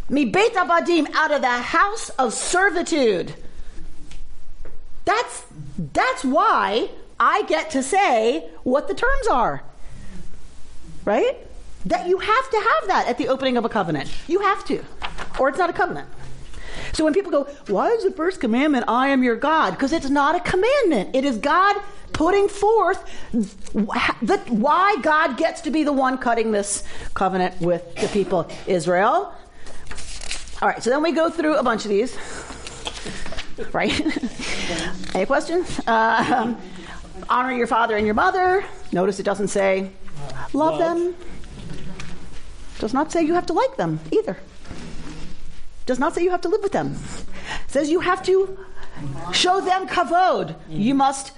Mi beit avadim, out of the house of servitude. That's, that's why I get to say what the terms are. Right? That you have to have that at the opening of a covenant. You have to. Or it's not a covenant. So when people go, why is the first commandment, I am your God? Because it's not a commandment. It is God putting forth the, why God gets to be the one cutting this covenant with the people Israel. All right, so then we go through a bunch of these. right? (laughs) Any questions? Um, honor your father and your mother. Notice it doesn't say love, Love. them. Does not say you have to like them either. Does not say you have to live with them. says you have to show them kavod. You must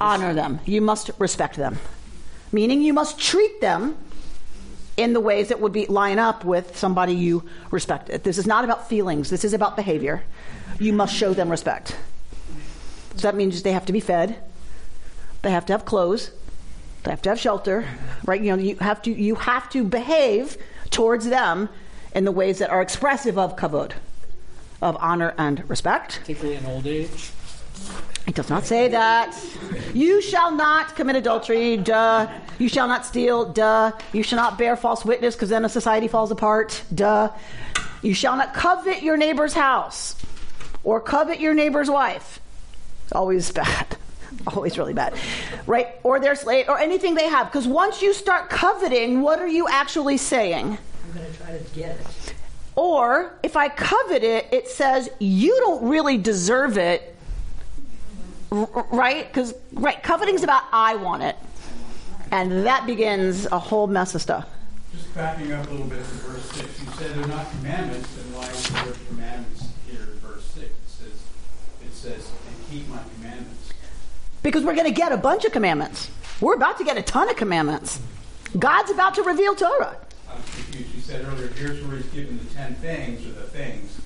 honor them. You must respect them. Meaning you must treat them in the ways that would be line up with somebody you respected. This is not about feelings. This is about behavior. You must show them respect. So that means they have to be fed. They have to have clothes. They have to have shelter, right? You know, you have to you have to behave towards them in the ways that are expressive of kavod, of honor and respect. Particularly in old age. It does not say that. You shall not commit adultery, duh. You shall not steal, duh. You shall not bear false witness, because then a society falls apart, duh. You shall not covet your neighbor's house or covet your neighbor's wife. It's Always bad. (laughs) Always really bad. Right? Or their slave, or anything they have. Because once you start coveting, what are you actually saying? I'm going to try to get it. Or if I covet it, it says you don't really deserve it, right? Because right, coveting's about I want it, and that begins a whole mess of stuff. Just backing up a little bit to verse 6, you said they're not commandments, then why is the word commandments here in verse 6? It says, it says, and keep my commandments. Because we're going to get a bunch of commandments. We're about to get a ton of commandments. God's about to reveal Torah. I was confused. You said earlier, here's where he's given the ten things, or the things,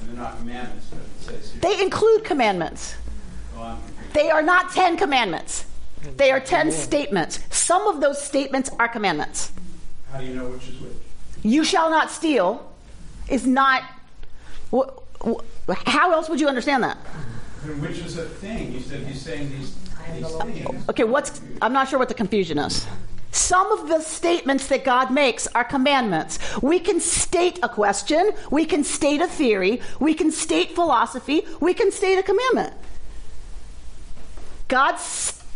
and they're not commandments, but it says here. They include commandments. I'm confused. They are not ten commandments. They are ten statements. Some of those statements are commandments. How do you know which is which? You shall not steal is not. wh- wh- How else would you understand that? And which is a thing? You said he's saying these, these things. Okay, what's I'm not sure what the confusion is. Some of the statements that God makes are commandments. We can state a question, we can state a theory, we can state philosophy, we can state a commandment. God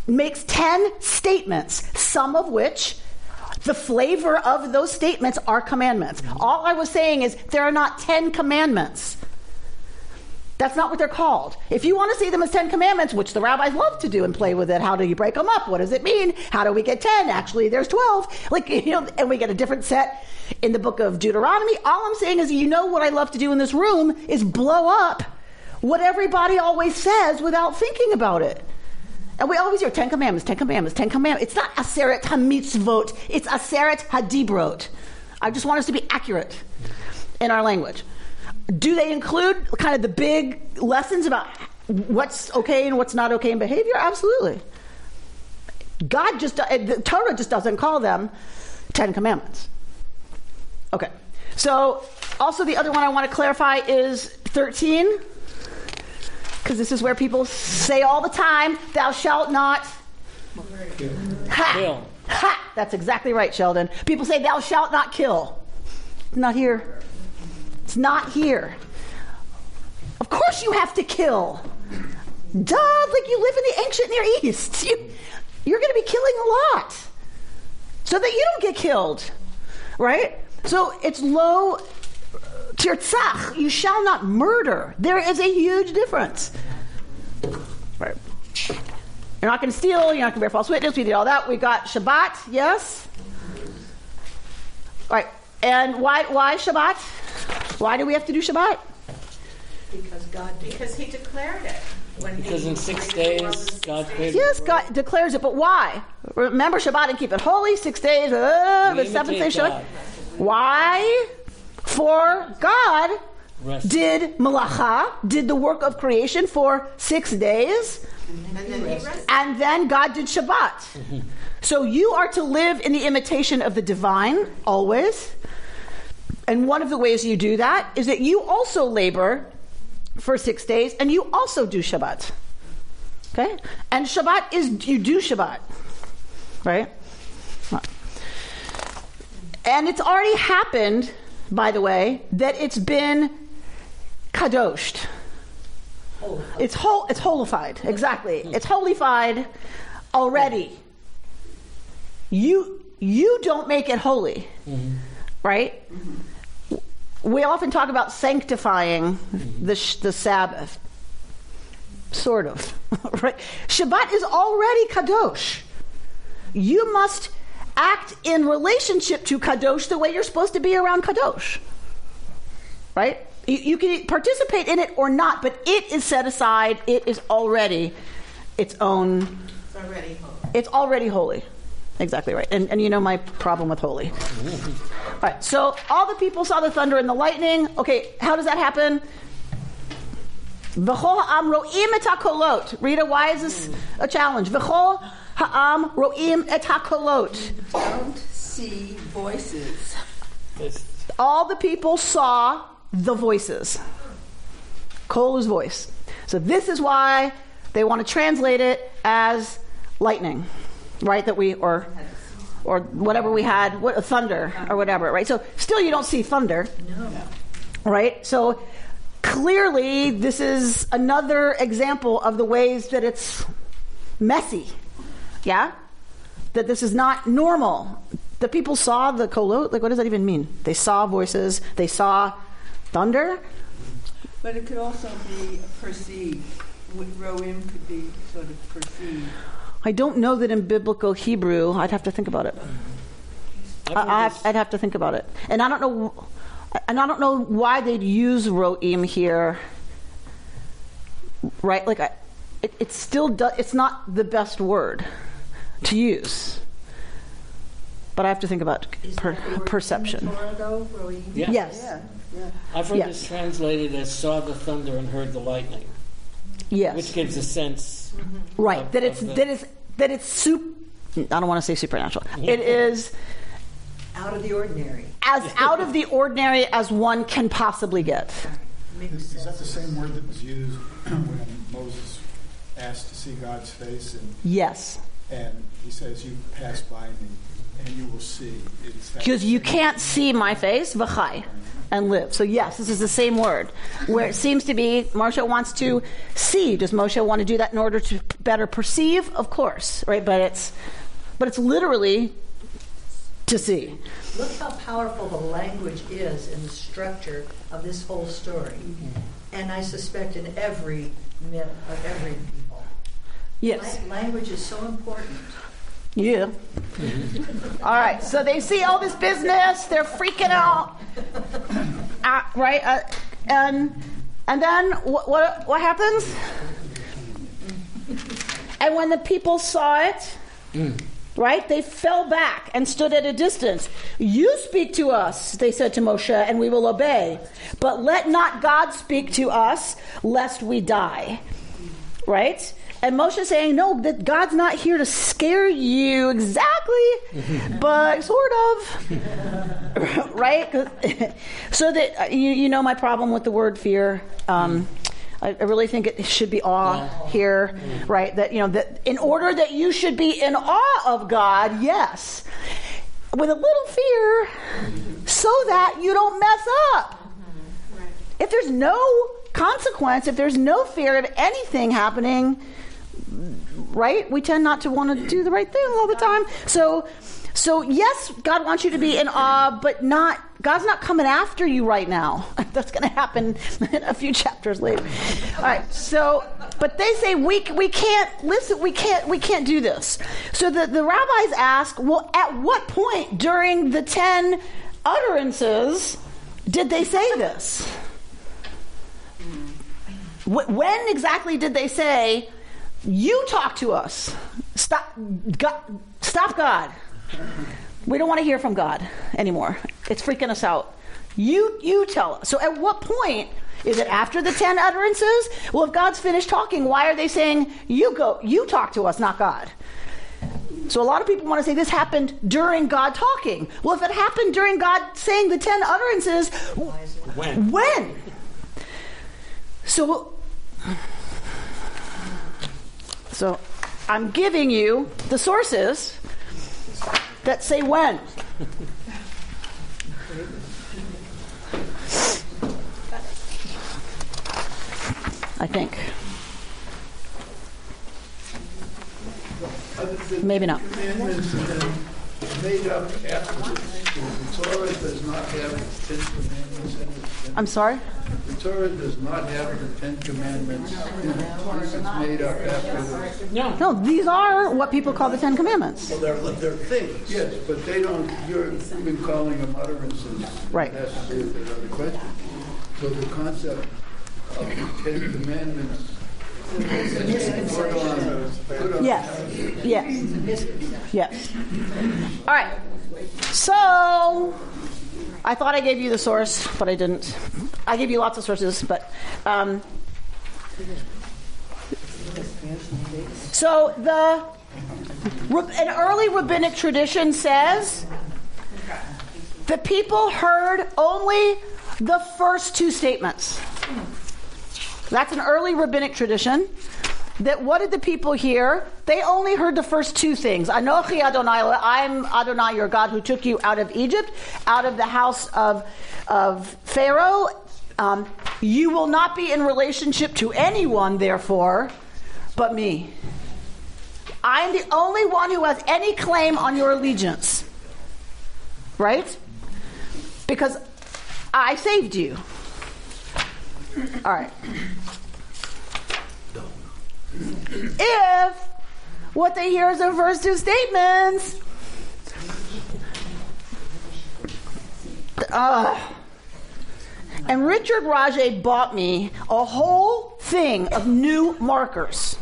makes 10 statements, some of which the flavor of those statements are commandments. All I was saying is there are not 10 commandments. That's not what they're called. If you want to see them as Ten Commandments, which the rabbis love to do and play with it, how do you break them up? What does it mean? How do we get ten? Actually, there's twelve. Like (laughs) you know, and we get a different set in the book of Deuteronomy. All I'm saying is, you know, what I love to do in this room is blow up what everybody always says without thinking about it. And we always hear Ten Commandments, Ten Commandments, Ten Commandments. It's not Aseret HaMitzvot, it's Aseret HaDibrot. I just want us to be accurate in our language. Do they include kind of the big lessons about what's okay and what's not okay in behavior? Absolutely. God just, uh, the Torah just doesn't call them Ten Commandments. Okay. So, also the other one I want to clarify is 13 because this is where people say all the time, thou shalt not. Ha! Ha! That's exactly right, Sheldon. People say, thou shalt not kill. It's Not here. It's not here. Of course you have to kill. Duh, like you live in the ancient Near East. You, you're going to be killing a lot so that you don't get killed, right? So it's low tirtzach. You shall not murder. There is a huge difference. Right. You're not going to steal. You're not going to bear false witness. We did all that. We got Shabbat. Yes. Right. And why? Why Shabbat? Why do we have to do Shabbat? Because God did. Because he declared it. When Because he in six created the world days, six God created Yes, God declares it, but why? Remember Shabbat and keep it holy. Six days. Uh, the seventh day Shabbat. God. Why? For God Rest. did malacha, did the work of creation for six days, And then he and then God did Shabbat. Mm-hmm. So you are to live in the imitation of the divine always. And one of the ways you do that is that you also labor for six days and you also do Shabbat. Okay? And Shabbat is you do Shabbat. Right? Mm-hmm. And it's already happened, by the way, that it's been kadoshed. It's whole it's holified. Exactly. It's holified already. You you don't make it holy. Mm-hmm. Right? We often talk about sanctifying mm-hmm. the, sh- the Sabbath. sort of. (laughs) right? Shabbat is already kadosh. You must act in relationship to kadosh the way you're supposed to be around kadosh. Right? You, you can participate in it or not, but it is set aside. It is already its own. It's already holy. It's already holy. Exactly right. And, and you know my problem with holy. (laughs) All right, so all the people saw the thunder and the lightning. Okay, how does that happen? V'chol ha'am ro'im et. Rita, why is this a challenge? V'chol ha'am ro'im et hakolot. Don't see voices. All the people saw the voices. kole's voice. So this is why they want to translate it as lightning, right? That we or or whatever we had, what thunder or whatever, right? So still you don't see thunder. No. Right? So clearly this is another example of the ways that it's messy. Yeah? That this is not normal. The people saw the kolot, like what does that even mean? They saw voices, they saw thunder. But it could also be perceived. Roim could be sort of perceived. I don't know that in biblical Hebrew. I'd have to think about it. I, I, I'd have to think about it, and I don't know, and I don't know why they'd use roim here. Right, like I, it, it still does. It's not the best word to use, but I have to think about per, perception. Yeah. Yes. Yeah, yeah. I've heard Yes. this translated as saw the thunder and heard the lightning, Yes. which gives a sense. Right. of- that it's of the- that it's that it's soup. I don't want to say supernatural. It is Out of the ordinary. as out of the ordinary as one can possibly get. Is, is that the same word that was used (clears throat) when Moses asked to see God's face and, Yes. And he says, You pass by me and you will see? Because you can't see my face, v'chai, and live. So yes, this is the same word. Where it seems to be, Moshe wants to see. Does Moshe want to do that in order to better perceive? Of course, right? But it's, but it's literally to see. Look how powerful the language is in the structure of this whole story. Mm-hmm. And I suspect in every myth of every people. Yes. La- Language is so important. Yeah. (laughs) All right. So they see all this business. They're freaking out. Uh, (laughs) right. Uh, and and then what, what what happens? And when the people saw it, right, they fell back and stood at a distance. You speak to us, they said to Moshe, and we will obey. But let not God speak to us, lest we die. Right? And Moshe saying, no, that God's not here to scare you exactly, (laughs) but sort of. (laughs) right? 'Cause- (laughs) so that, uh, you, you know my problem with the word fear. Um, I, I really think it should be awe here, right? That, you know, that in order that you should be in awe of God, yes, with a little fear, so that you don't mess up. If there's no consequence, if there's no fear of anything happening, right? We tend not to want to do the right thing all the time. So, so yes, God wants you to be in awe, but not God's not coming after you right now. (laughs) That's going to happen a few chapters later. All right. So, but they say we we can't listen. We can't we can't do this. So the the rabbis ask, well, at what point during the ten utterances did they say this? When exactly did they say, "You talk to us"? Stop, God, stop, God. We don't want to hear from God anymore. It's freaking us out. You, you tell us. So, at what point is it after the ten utterances? Well, if God's finished talking, why are they saying, "You go, you talk to us, not God"? So, a lot of people want to say this happened during God talking. Well, if it happened during God saying the ten utterances, When? when? So, so I'm giving you the sources that say when. I think. Maybe not. I'm sorry? The Torah does not have the Ten Commandments. It's made up after the. No. No, these are what people call the Ten Commandments. Well, they're, they're things. Yes, but they don't, you're, you've been calling them utterances. Right. That has to do with the other question. So the concept of the Ten Commandments. Put on, put on. Yes. Yes. Yes. All right. So, I thought I gave you the source, but I didn't. I gave you lots of sources, but. Um, so, the an early rabbinic tradition says the people heard only the first two statements. That's an early rabbinic tradition. That what did the people hear? They only heard the first two things. Anochi Adonai, I'm Adonai, your God, who took you out of Egypt, out of the house of, of Pharaoh. Um, you will not be in relationship to anyone, therefore, but me. I'm the only one who has any claim on your allegiance. Right? Because I saved you. All right. If what they hear is the first two statements, uh, and Richard Rajay bought me a whole thing of new markers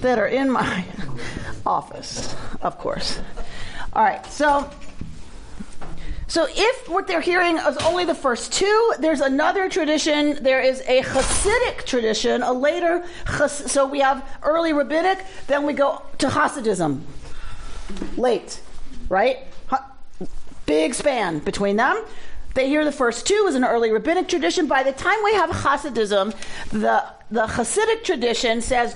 that are in my (laughs) office, of course. All right, so so if what they're hearing is only the first two, there's another tradition. There is a Hasidic tradition, a later. Chas- so we have early rabbinic, then we go to Hasidism. Late, right? Ha- big span between them. They hear the first two is an early rabbinic tradition. By the time we have Hasidism, the the Hasidic tradition says.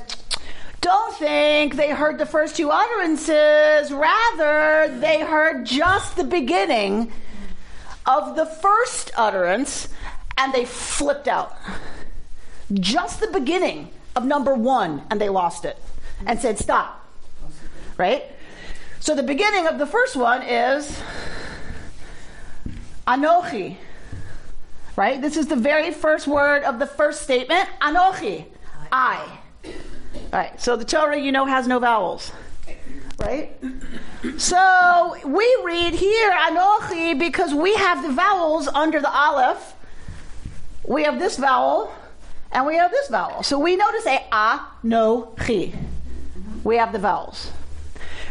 Don't think they heard the first two utterances. Rather, they heard just the beginning of the first utterance and they flipped out. Just the beginning of number one and they lost it and said, Stop. Right? So the beginning of the first one is Anochi. Right? This is the very first word of the first statement. Anochi. I. All right, so the Torah, you know, has no vowels. Right? So we read here Anochi because we have the vowels under the Aleph. We have this vowel and we have this vowel. So we know to say Anochi. We have the vowels.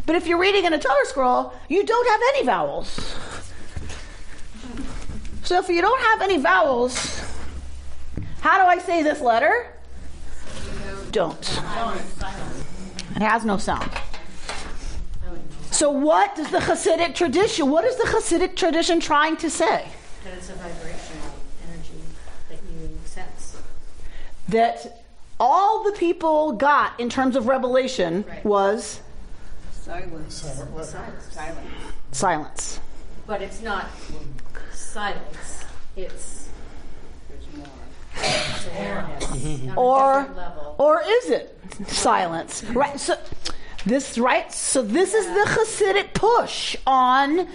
But if you're reading in a Torah scroll, you don't have any vowels. So if you don't have any vowels, how do I say this letter? Don't. It has no sound. So what does the Hasidic tradition, what is the Hasidic tradition trying to say? That it's a vibrational energy that you sense. That all the people got in terms of revelation was Silence. Silence. Silence. silence. But it's not silence. It's there's more. Awareness. On a Or or is it silence? Right. So this right. So this is the Hasidic push on.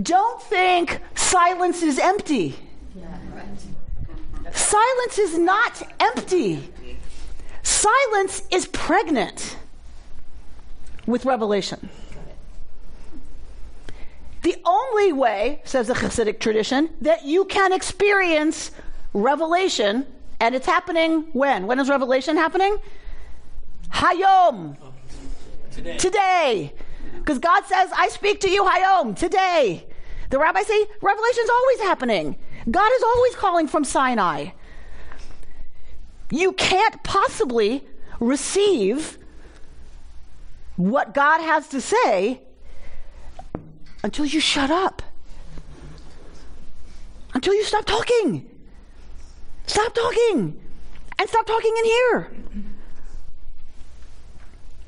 Don't think silence is empty. Silence is not empty. Silence is pregnant with revelation. The only way, says the Hasidic tradition, that you can experience revelation, and it's happening when? When is revelation happening? Hayom. Today. Today. Because God says, I speak to you, Hayom, today. The rabbis say, revelation's always happening. God is always calling from Sinai. You can't possibly receive what God has to say until you shut up. Until you stop talking. Stop talking. And stop talking in here.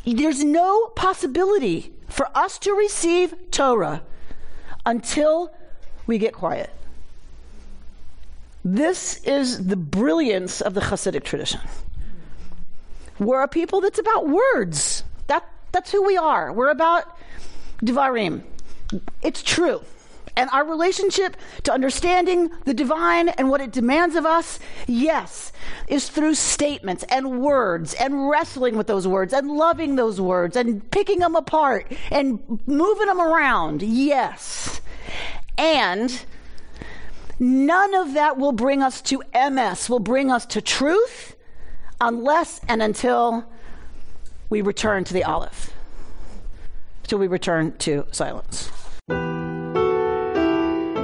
There's no possibility for us to receive Torah until we get quiet. This is the brilliance of the Hasidic tradition. We're a people that's about words. That, that's who we are. We're about Devarim. It's true. And our relationship to understanding the divine and what it demands of us, yes, is through statements and words and wrestling with those words and loving those words and picking them apart and moving them around. Yes. And none of that will bring us to Emes, will bring us to truth unless and until we return to the Aleph, till we return to silence.